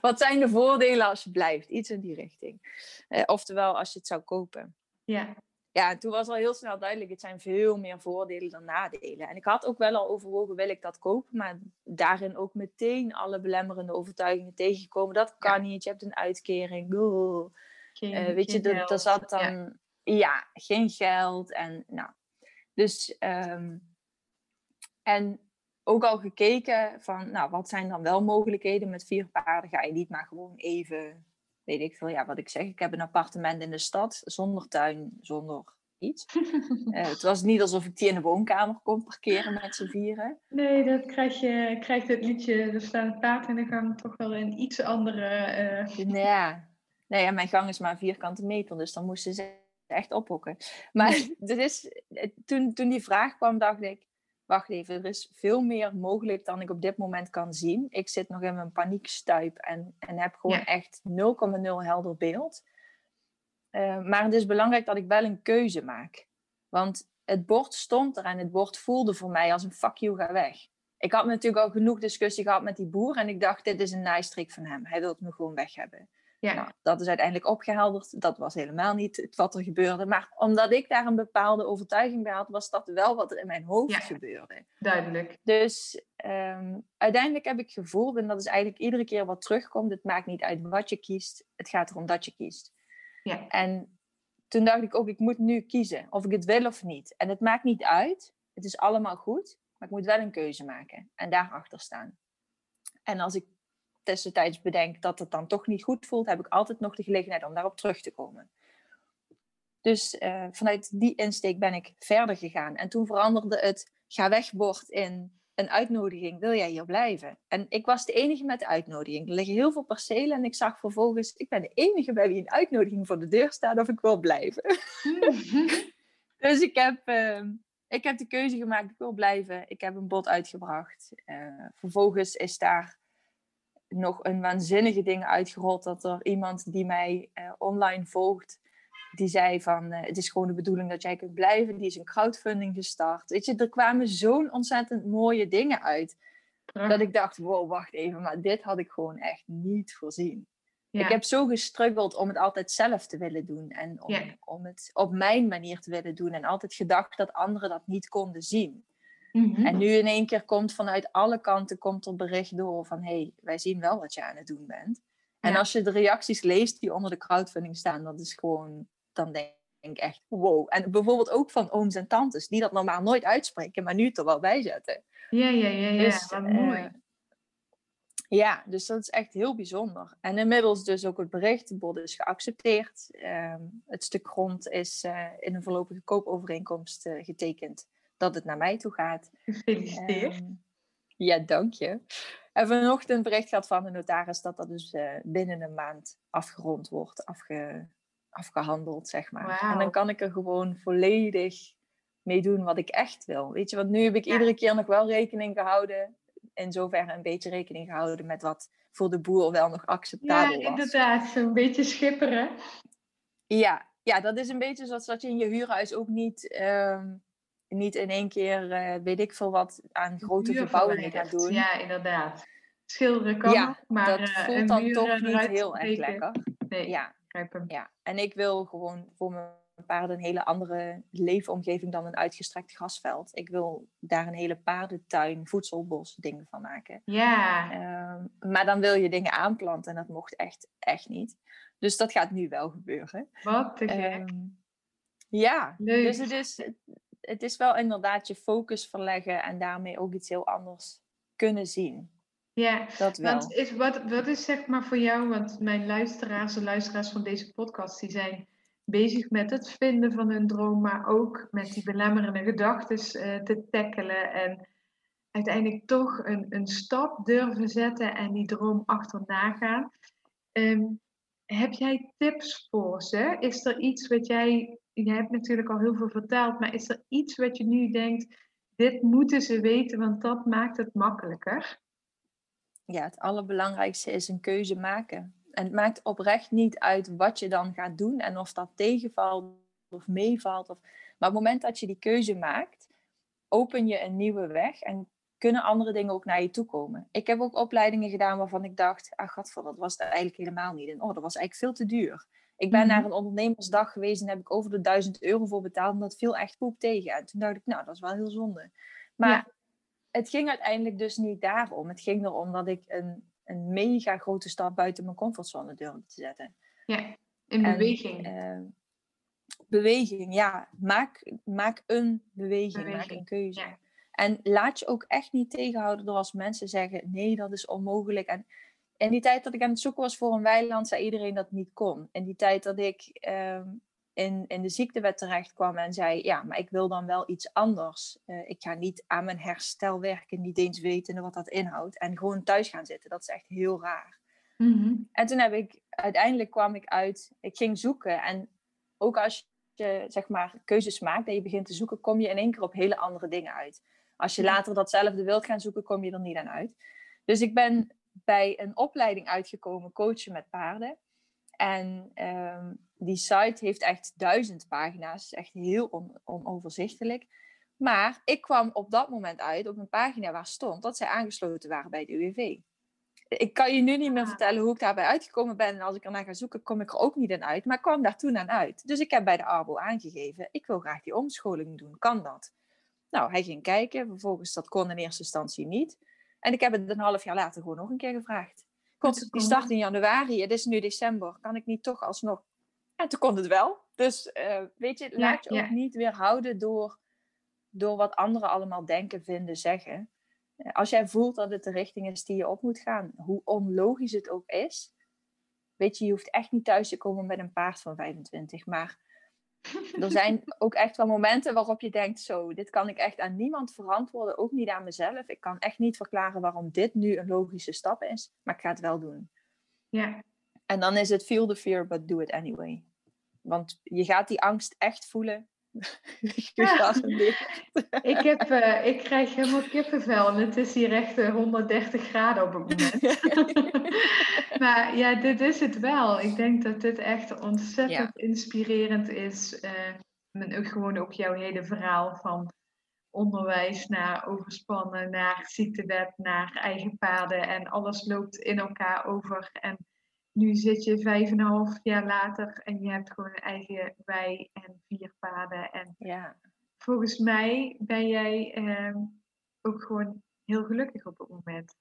Wat zijn de voordelen als je blijft? Iets in die richting. Eh, oftewel, als je het zou kopen. Ja, Ja, en toen was al heel snel duidelijk, het zijn veel meer voordelen dan nadelen. En ik had ook wel al overwogen, wil ik dat kopen? Maar daarin ook meteen alle belemmerende overtuigingen tegengekomen. Dat kan niet, je hebt een uitkering. Geen, Eh, weet je, dat, zat dan... Ja. Ja. geen geld. En, nou. Dus, ehm, en ook al gekeken van, nou, wat zijn dan wel mogelijkheden met vier paarden? Ga je niet maar gewoon even, weet ik veel, ja, wat ik zeg. Ik heb een appartement in de stad, zonder tuin, zonder iets. Eh, het was niet alsof ik die in de woonkamer kon parkeren met z'n vieren. Nee, dat krijg je, krijgt het liedje, er staat een paard in de gang, toch wel een iets andere... eh, ja. Nee, ja, mijn gang is maar een vierkante meter, dus dan moesten ze echt ophokken. Maar is, toen, toen die vraag kwam, dacht ik, wacht even, er is veel meer mogelijk dan ik op dit moment kan zien. Ik zit nog in mijn paniekstuip en, en heb gewoon Ja. echt 0,0 helder beeld. Eh, maar het is belangrijk dat ik wel een keuze maak. Want het bord stond er en het bord voelde voor mij als een fuck you, ga weg. Ik had natuurlijk al genoeg discussie gehad met die boer en ik dacht, dit is een nijstrik van hem. Hij wil me gewoon weg hebben. Ja, Nou, dat is uiteindelijk opgehelderd. Dat was helemaal niet wat er gebeurde. Maar omdat ik daar een bepaalde overtuiging bij had, was dat wel wat er in mijn hoofd Ja. gebeurde. duidelijk. Dus ehm, uiteindelijk heb ik gevoeld, en dat is eigenlijk iedere keer wat terugkomt. Het maakt niet uit wat je kiest, het gaat erom dat je kiest. Ja. En toen dacht ik ook, ik moet nu kiezen of ik het wil of niet. En het maakt niet uit, het is allemaal goed, maar ik moet wel een keuze maken en daarachter staan. En als ik tussentijds bedenk dat het dan toch niet goed voelt, heb ik altijd nog de gelegenheid om daarop terug te komen. Dus eh, vanuit die insteek ben ik verder gegaan. En toen veranderde het ga wegbord in een uitnodiging. Wil jij hier blijven? En ik was de enige met de uitnodiging. Er liggen heel veel percelen en ik zag vervolgens, ik ben de enige bij wie een uitnodiging voor de deur staat of ik wil blijven. Dus ik heb, eh, ik heb de keuze gemaakt, ik wil blijven. Ik heb een bod uitgebracht. Eh, vervolgens is daar nog een waanzinnige ding uitgerold dat er iemand die mij eh, online volgt, die zei van eh, het is gewoon de bedoeling dat jij kunt blijven. Die is een crowdfunding gestart. Weet je, er kwamen zo'n ontzettend mooie dingen uit. Dat ik dacht, wow, wacht even, maar dit had ik gewoon echt niet voorzien. Ja. Ik heb zo gestruggeld om het altijd zelf te willen doen. En om, Ja. om het op mijn manier te willen doen. En altijd gedacht dat anderen dat niet konden zien. Mhm. En nu in één keer komt vanuit alle kanten komt er bericht door van... hé, hey, wij zien wel wat je aan het doen bent. En Ja. als je de reacties leest die onder de crowdfunding staan... dat is gewoon, dan denk ik echt wow. En bijvoorbeeld ook van ooms en tantes... die dat normaal nooit uitspreken, maar nu het er wel bij zetten. Ja, ja, ja, ja. Dus, wat eh, mooi. Ja, dus dat is echt heel bijzonder. En inmiddels dus ook het bericht, de bod is geaccepteerd. Ehm, het stuk grond is eh, in een voorlopige koopovereenkomst eh, getekend dat het naar mij toe gaat. Gefeliciteerd. Ehm, ja, dank je. En vanochtend bericht gehad van de notaris dat dat dus eh, binnen een maand afgerond wordt, afge, afgehandeld, zeg maar. En dan kan ik er gewoon volledig mee doen wat ik echt wil. Weet je, want nu heb ik Ja. iedere keer nog wel rekening gehouden, in zoverre een beetje rekening gehouden met wat voor de boer wel nog ja, acceptabel was. inderdaad. Zo'n beetje schipperen. Ja, ja, dat is een beetje zoals dat je in je huurhuis ook niet, ehm, niet in één keer, eh, weet ik veel wat, aan grote verbouwingen verwijderd. doen. Ja, inderdaad. Schilderen kan Ja, maar dat eh, voelt dan toch eh, niet heel erg lekker. Nee, Ja, ja, en ik wil gewoon voor mijn paarden een hele andere leefomgeving dan een uitgestrekt grasveld. Ik wil daar een hele paardentuin, voedselbos dingen van maken. Ja, Ehm, maar dan wil je dingen aanplanten en dat mocht echt, echt niet. Dus dat gaat nu wel gebeuren. wat te gek. Ehm, ja, Leuk. dus het is, het is wel inderdaad je focus verleggen en daarmee ook iets heel anders kunnen zien. ja, Dat wel. want is, wat, wat is zeg maar voor jou, want mijn luisteraars, de luisteraars van deze podcast, die zijn bezig met het vinden van hun droom, maar ook met die belemmerende gedachten eh, te tackelen en uiteindelijk toch een, een stap durven zetten en die droom achterna gaan. Ehm, heb jij tips voor ze? Is er iets wat jij, je hebt natuurlijk al heel veel verteld, maar is er iets wat je nu denkt, dit moeten ze weten, want dat maakt het makkelijker? ja, het allerbelangrijkste is een keuze maken. En het maakt oprecht niet uit wat je dan gaat doen en of dat tegenvalt of meevalt. Of... Maar op het moment dat je die keuze maakt, open je een nieuwe weg en kunnen andere dingen ook naar je toe komen. Ik heb ook opleidingen gedaan waarvan ik dacht, ach gadver, dat was eigenlijk helemaal niet. En oh, dat was eigenlijk veel te duur. Ik ben Mhm. naar een ondernemersdag geweest en heb ik over de 1000 euro voor betaald. En dat viel echt poep tegen. En toen dacht ik, nou, dat is wel heel zonde. Maar Ja. het ging uiteindelijk dus niet daarom. Het ging erom dat ik een, een mega grote stap buiten mijn comfortzone durfde te zetten. Ja, in En, beweging. eh, beweging, ja. Maak, maak een beweging, maak een keuze. ja. En laat je ook echt niet tegenhouden door als mensen zeggen: nee, dat is onmogelijk. En in die tijd dat ik aan het zoeken was voor een weiland, zei iedereen dat het niet kon. In die tijd dat ik ehm, in, in de ziektewet terecht kwam en zei: Ja, maar ik wil dan wel iets anders. Eh, ik ga niet aan mijn herstel werken, niet eens weten wat dat inhoudt. En gewoon thuis gaan zitten. Dat is echt heel raar. Mhm. En toen heb ik, uiteindelijk kwam ik uit, ik ging zoeken. En ook als je zeg maar keuzes maakt en je begint te zoeken, kom je in één keer op hele andere dingen uit. Als je later datzelfde wilt gaan zoeken, kom je er niet aan uit. Dus ik ben bij een opleiding uitgekomen, coachen met paarden. En ehm, die site heeft echt duizend pagina's, echt heel on- onoverzichtelijk. Maar ik kwam op dat moment uit op een pagina waar stond dat zij aangesloten waren bij de UWV. Ik kan je nu niet meer Ah. vertellen hoe ik daarbij uitgekomen ben. En als ik ernaar ga zoeken, kom ik er ook niet in uit. Maar ik kwam daar toen aan uit. Dus ik heb bij de ARBO aangegeven, ik wil graag die omscholing doen. Kan dat? Nou, hij ging kijken. Vervolgens, dat kon in eerste instantie niet. En ik heb het een half jaar later gewoon nog een keer gevraagd. God, die start in januari. Het is nu december. Kan ik niet toch alsnog? En toen kon het wel. Dus eh, weet je, laat je ja. ook niet weerhouden door, door wat anderen allemaal denken, vinden, zeggen. Eh, Als jij voelt dat het de richting is die je op moet gaan, hoe onlogisch het ook is. Weet je, je hoeft echt niet thuis te komen met een paard van 25. Maar er zijn ook echt wel momenten waarop je denkt: zo, dit kan ik echt aan niemand verantwoorden, ook niet aan mezelf. Ik kan echt niet verklaren waarom dit nu een logische stap is, maar ik ga het wel doen. Ja, En dan is het feel the fear, but do it anyway. Want je gaat die angst echt voelen. Ik, heb, eh, ik krijg helemaal kippenvel en het is hier echt eh, 130 graden op het moment. maar ja, dit is het wel. Ik denk dat dit echt ontzettend inspirerend is. eh, en ook gewoon ook jouw hele verhaal van onderwijs naar overspannen, naar ziektewet, naar eigen paden en alles loopt in elkaar over. En nu zit je vijf en een half jaar later en je hebt gewoon een eigen wei en vier paden. En ja. volgens mij ben jij ehm, ook gewoon heel gelukkig op het moment.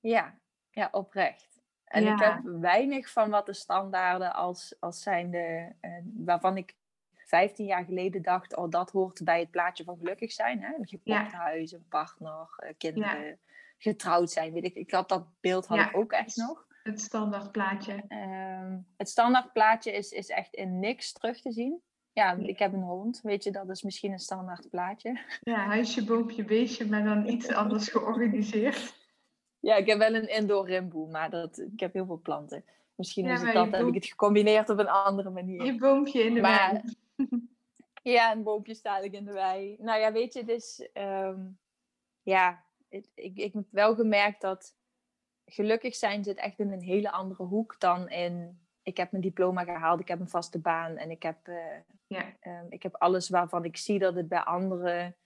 Ja, ja, oprecht. En ik heb weinig van wat de standaarden als, als zijnde, eh, waarvan ik 15 jaar geleden dacht, oh, dat hoort bij het plaatje van gelukkig zijn. Hè? Een geboortehuis, een partner, eh, kinderen, getrouwd zijn. Weet ik. ik had dat beeld had ik ook echt nog. Het standaard plaatje. Ehm, het standaardplaatje is, is echt in niks terug te zien. Ja, ik heb een hond, weet je, dat is misschien een standaard plaatje. Ja, huisje, boompje, beestje, maar dan iets anders georganiseerd. Ja, ik heb wel een indoor rimboe, maar dat, ik heb heel veel planten. Misschien Ja, is het dat, je heb ik boom- het gecombineerd op een andere manier. Je boompje in de Maar- wei. Ja, een boompje sta ik in de wei. Nou ja, weet je, dus ehm, ja, ik, ik heb wel gemerkt dat gelukkig zijn zit echt in een hele andere hoek dan in ik heb mijn diploma gehaald, ik heb een vaste baan en ik heb, eh, Ja. ehm, ik heb alles waarvan ik zie dat het bij anderen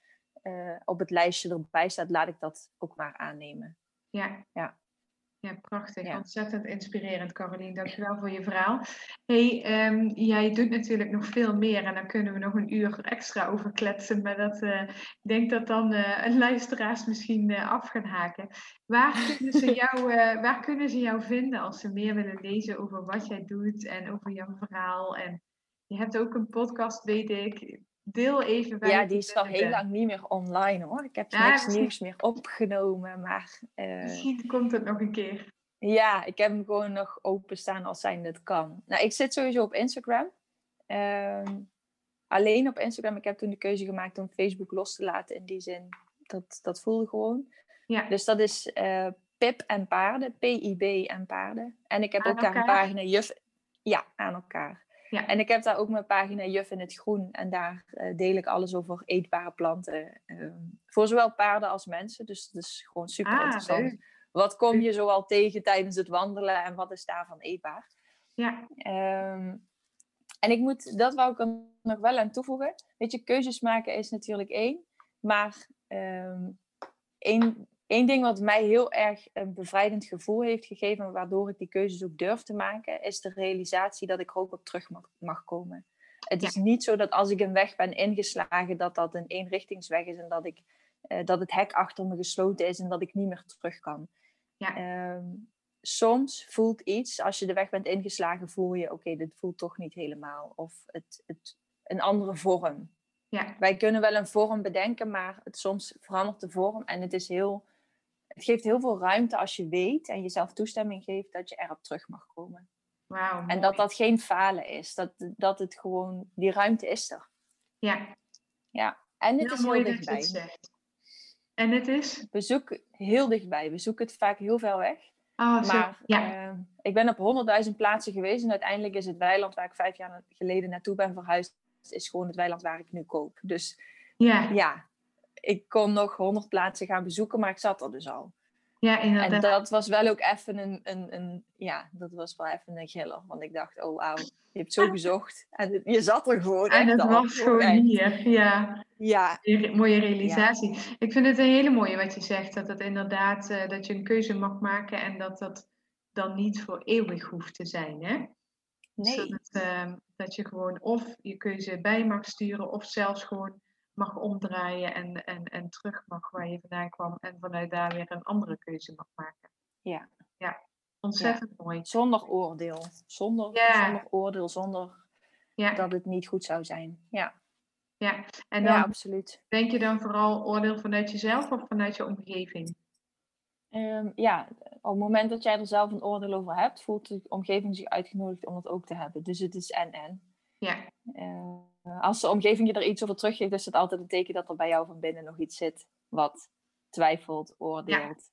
eh, op het lijstje erbij staat, laat ik dat ook maar aannemen. Ja. Ja. Ja, prachtig. Ja. Ontzettend inspirerend, Carolien. Dankjewel voor je verhaal. Hey, ehm, jij doet natuurlijk nog veel meer en daar kunnen we nog een uur extra over kletsen. Maar dat, eh, ik denk dat dan eh, luisteraars misschien eh, af gaan haken. Waar kunnen, ze jou, waar kunnen ze jou vinden als ze meer willen lezen over wat jij doet en over jouw verhaal? En je hebt ook een podcast, weet ik. Deel even bij ja, die is al heel lang niet meer online hoor. Ik heb Ja, niks misschien- nieuws meer opgenomen, maar eh, Misschien komt het nog een keer. Ja, ik heb hem gewoon nog openstaan als zijn het kan. Nou, ik zit sowieso op Instagram. Ehm, alleen op Instagram. Ik heb toen de keuze gemaakt om Facebook los te laten in die zin. Dat, dat voelde gewoon. Ja, Dus dat is eh, Pip en paarden. P-I-B en paarden. En ik heb Aan ook daar een pagina Juf... Ja, aan elkaar. Ja. En ik heb daar ook mijn pagina Juf in het Groen. En daar eh, deel ik alles over eetbare planten. ehm, voor zowel paarden als mensen. Dus dat is gewoon super ah, interessant. leuk. Wat kom je zoal tegen tijdens het wandelen en wat is daarvan eetbaar? Ja, Ehm, en ik moet, dat wou ik er nog wel aan toevoegen. Weet je, keuzes maken is natuurlijk één. Maar ehm, één, één ding wat mij heel erg een bevrijdend gevoel heeft gegeven, waardoor ik die keuzes ook durf te maken, is de realisatie dat ik er ook op terug mag, mag komen. Het is niet zo dat als ik een weg ben ingeslagen, dat dat een eenrichtingsweg is en dat, ik, eh, dat het hek achter me gesloten is en dat ik niet meer terug kan. Ja. Ehm, soms voelt iets, als je de weg bent ingeslagen, voel je, oké, dit voelt toch niet helemaal. Of het, het, een andere vorm. ja, Wij kunnen wel een vorm bedenken, maar het, soms verandert de vorm. En het, is heel, het geeft heel veel ruimte als je weet en jezelf toestemming geeft dat je erop terug mag komen. Wauw. En dat dat geen falen is. Dat, dat het gewoon, die ruimte is er. Ja, Ja. En het heel is heel dichtbij. En het is? We zoeken heel dichtbij. We zoeken het vaak heel ver weg. Oh. Maar Ja, eh, ik ben op honderdduizend plaatsen geweest. En uiteindelijk is het weiland waar ik vijf jaar geleden naartoe ben verhuisd. Is gewoon het weiland waar ik nu koop. Dus ja, ja, ik kon nog honderd plaatsen gaan bezoeken. Maar ik zat er dus al. ja, En inderdaad. dat was wel ook even een, een, een, ja, dat was wel even een giller. Want ik dacht, oh wauw, je hebt zo gezocht. En het- je zat er gewoon En het al. was gewoon echt. hier. Ja, Ja, Een mooie realisatie. Ik vind het een hele mooie wat je zegt. Dat het inderdaad, eh, dat je een keuze mag maken en dat dat dan niet voor eeuwig hoeft te zijn. Hè? Nee. dat, ehm, dat je gewoon of je keuze bij mag sturen of zelfs gewoon mag omdraaien en, en, en terug mag waar je vandaan kwam en vanuit daar weer een andere keuze mag maken. Ja. Ja, ontzettend mooi. Zonder oordeel. Zonder, Ja. zonder oordeel, zonder Ja, dat het niet goed zou zijn. Ja, ja. en dan absoluut. denk je dan vooral oordeel vanuit jezelf of vanuit je omgeving? Ehm, ja, op het moment dat jij er zelf een oordeel over hebt, voelt de omgeving zich uitgenodigd om dat ook te hebben. Dus het is en-en. Ja, Eh, als de omgeving je er iets over teruggeeft, is het altijd een teken dat er bij jou van binnen nog iets zit wat twijfelt, oordeelt.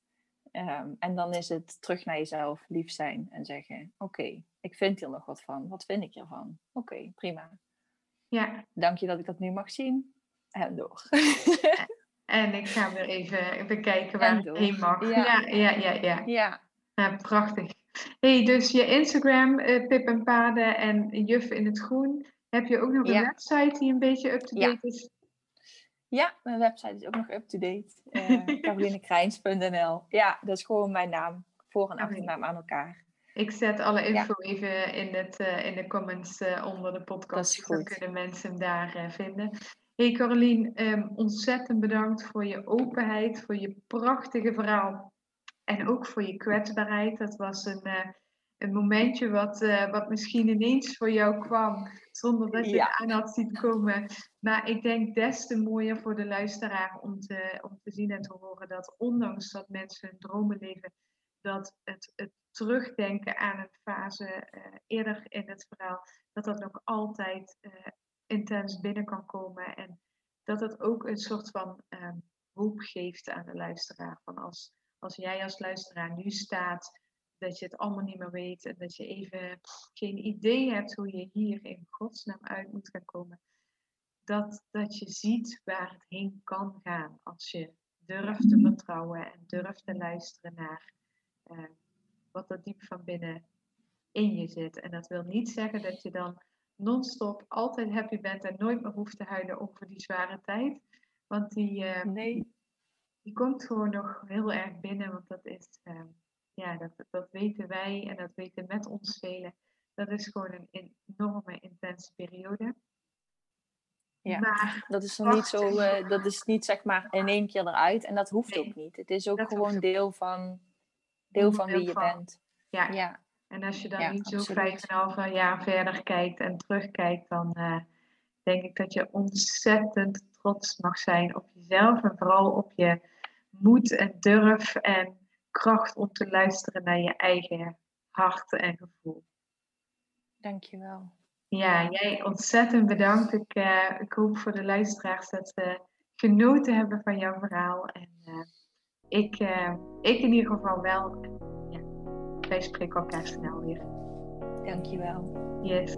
Ehm, en dan is het terug naar jezelf, lief zijn en zeggen: Oké, ik vind hier nog wat van. Wat vind ik hiervan? Oké, prima. ja. Dank je dat ik dat nu mag zien. En door. En ik ga weer even bekijken waar ik heen mag. Ja. Ja, ja, ja, ja. ja, Ja, prachtig. hey, dus je Instagram, eh, Pip en Paden en Juf in het Groen. Heb je ook nog een Ja. website die een beetje up-to-date is? ja, mijn website is ook nog up-to-date. Uh, carolinekrijns.nl. Ja, dat is gewoon mijn naam. Voor- en achternaam aan elkaar. Ik zet alle info even in, het, eh, in de comments eh, onder de podcast. Dat is dus dan kunnen mensen hem daar eh, vinden. Hey Carolien, ehm, ontzettend bedankt voor je openheid, voor je prachtige verhaal. En ook voor je kwetsbaarheid. Dat was een, eh, een momentje wat, eh, wat misschien ineens voor jou kwam, zonder dat je Ja. het aan had zien komen. Maar ik denk des te mooier voor de luisteraar om te, om te zien en te horen dat ondanks dat mensen hun dromen leven, dat het, het terugdenken aan een fase eh, eerder in het verhaal, dat dat nog altijd eh, intens binnen kan komen. En dat het ook een soort van ehm, hoop geeft aan de luisteraar. Van als, als jij als luisteraar nu staat, dat je het allemaal niet meer weet en dat je even geen idee hebt hoe je hier in godsnaam uit moet gaan komen. Dat, dat je ziet waar het heen kan gaan als je durft te vertrouwen en durft te luisteren naar eh, wat er diep van binnen in je zit. En dat wil niet zeggen dat je dan non-stop altijd happy bent en nooit meer hoeft te huilen over die zware tijd. Want die, eh, Nee. die komt gewoon nog heel erg binnen. Want dat is, eh, ja, dat, dat weten wij en dat weten met ons velen. Dat is gewoon een enorme, intense periode. Ja. Maar Dat is nog niet zo, eh, dat is niet zeg maar in één keer eruit. En dat hoeft Nee, ook niet. Het is ook gewoon deel van, deel van wie je van. bent. ja, Ja, En als je dan Ja, niet zo vijf en een half jaar verder kijkt en terugkijkt, dan eh, denk ik dat je ontzettend trots mag zijn op jezelf en vooral op je moed en durf en kracht om te luisteren naar je eigen hart en gevoel. dankjewel. Ja, jij ontzettend bedankt. Ik, eh, ik hoop voor de luisteraars dat ze genoten hebben van jouw verhaal. En eh, ik, eh, ik in ieder geval wel. En, ja, wij spreken elkaar snel weer. Dankjewel. Yes.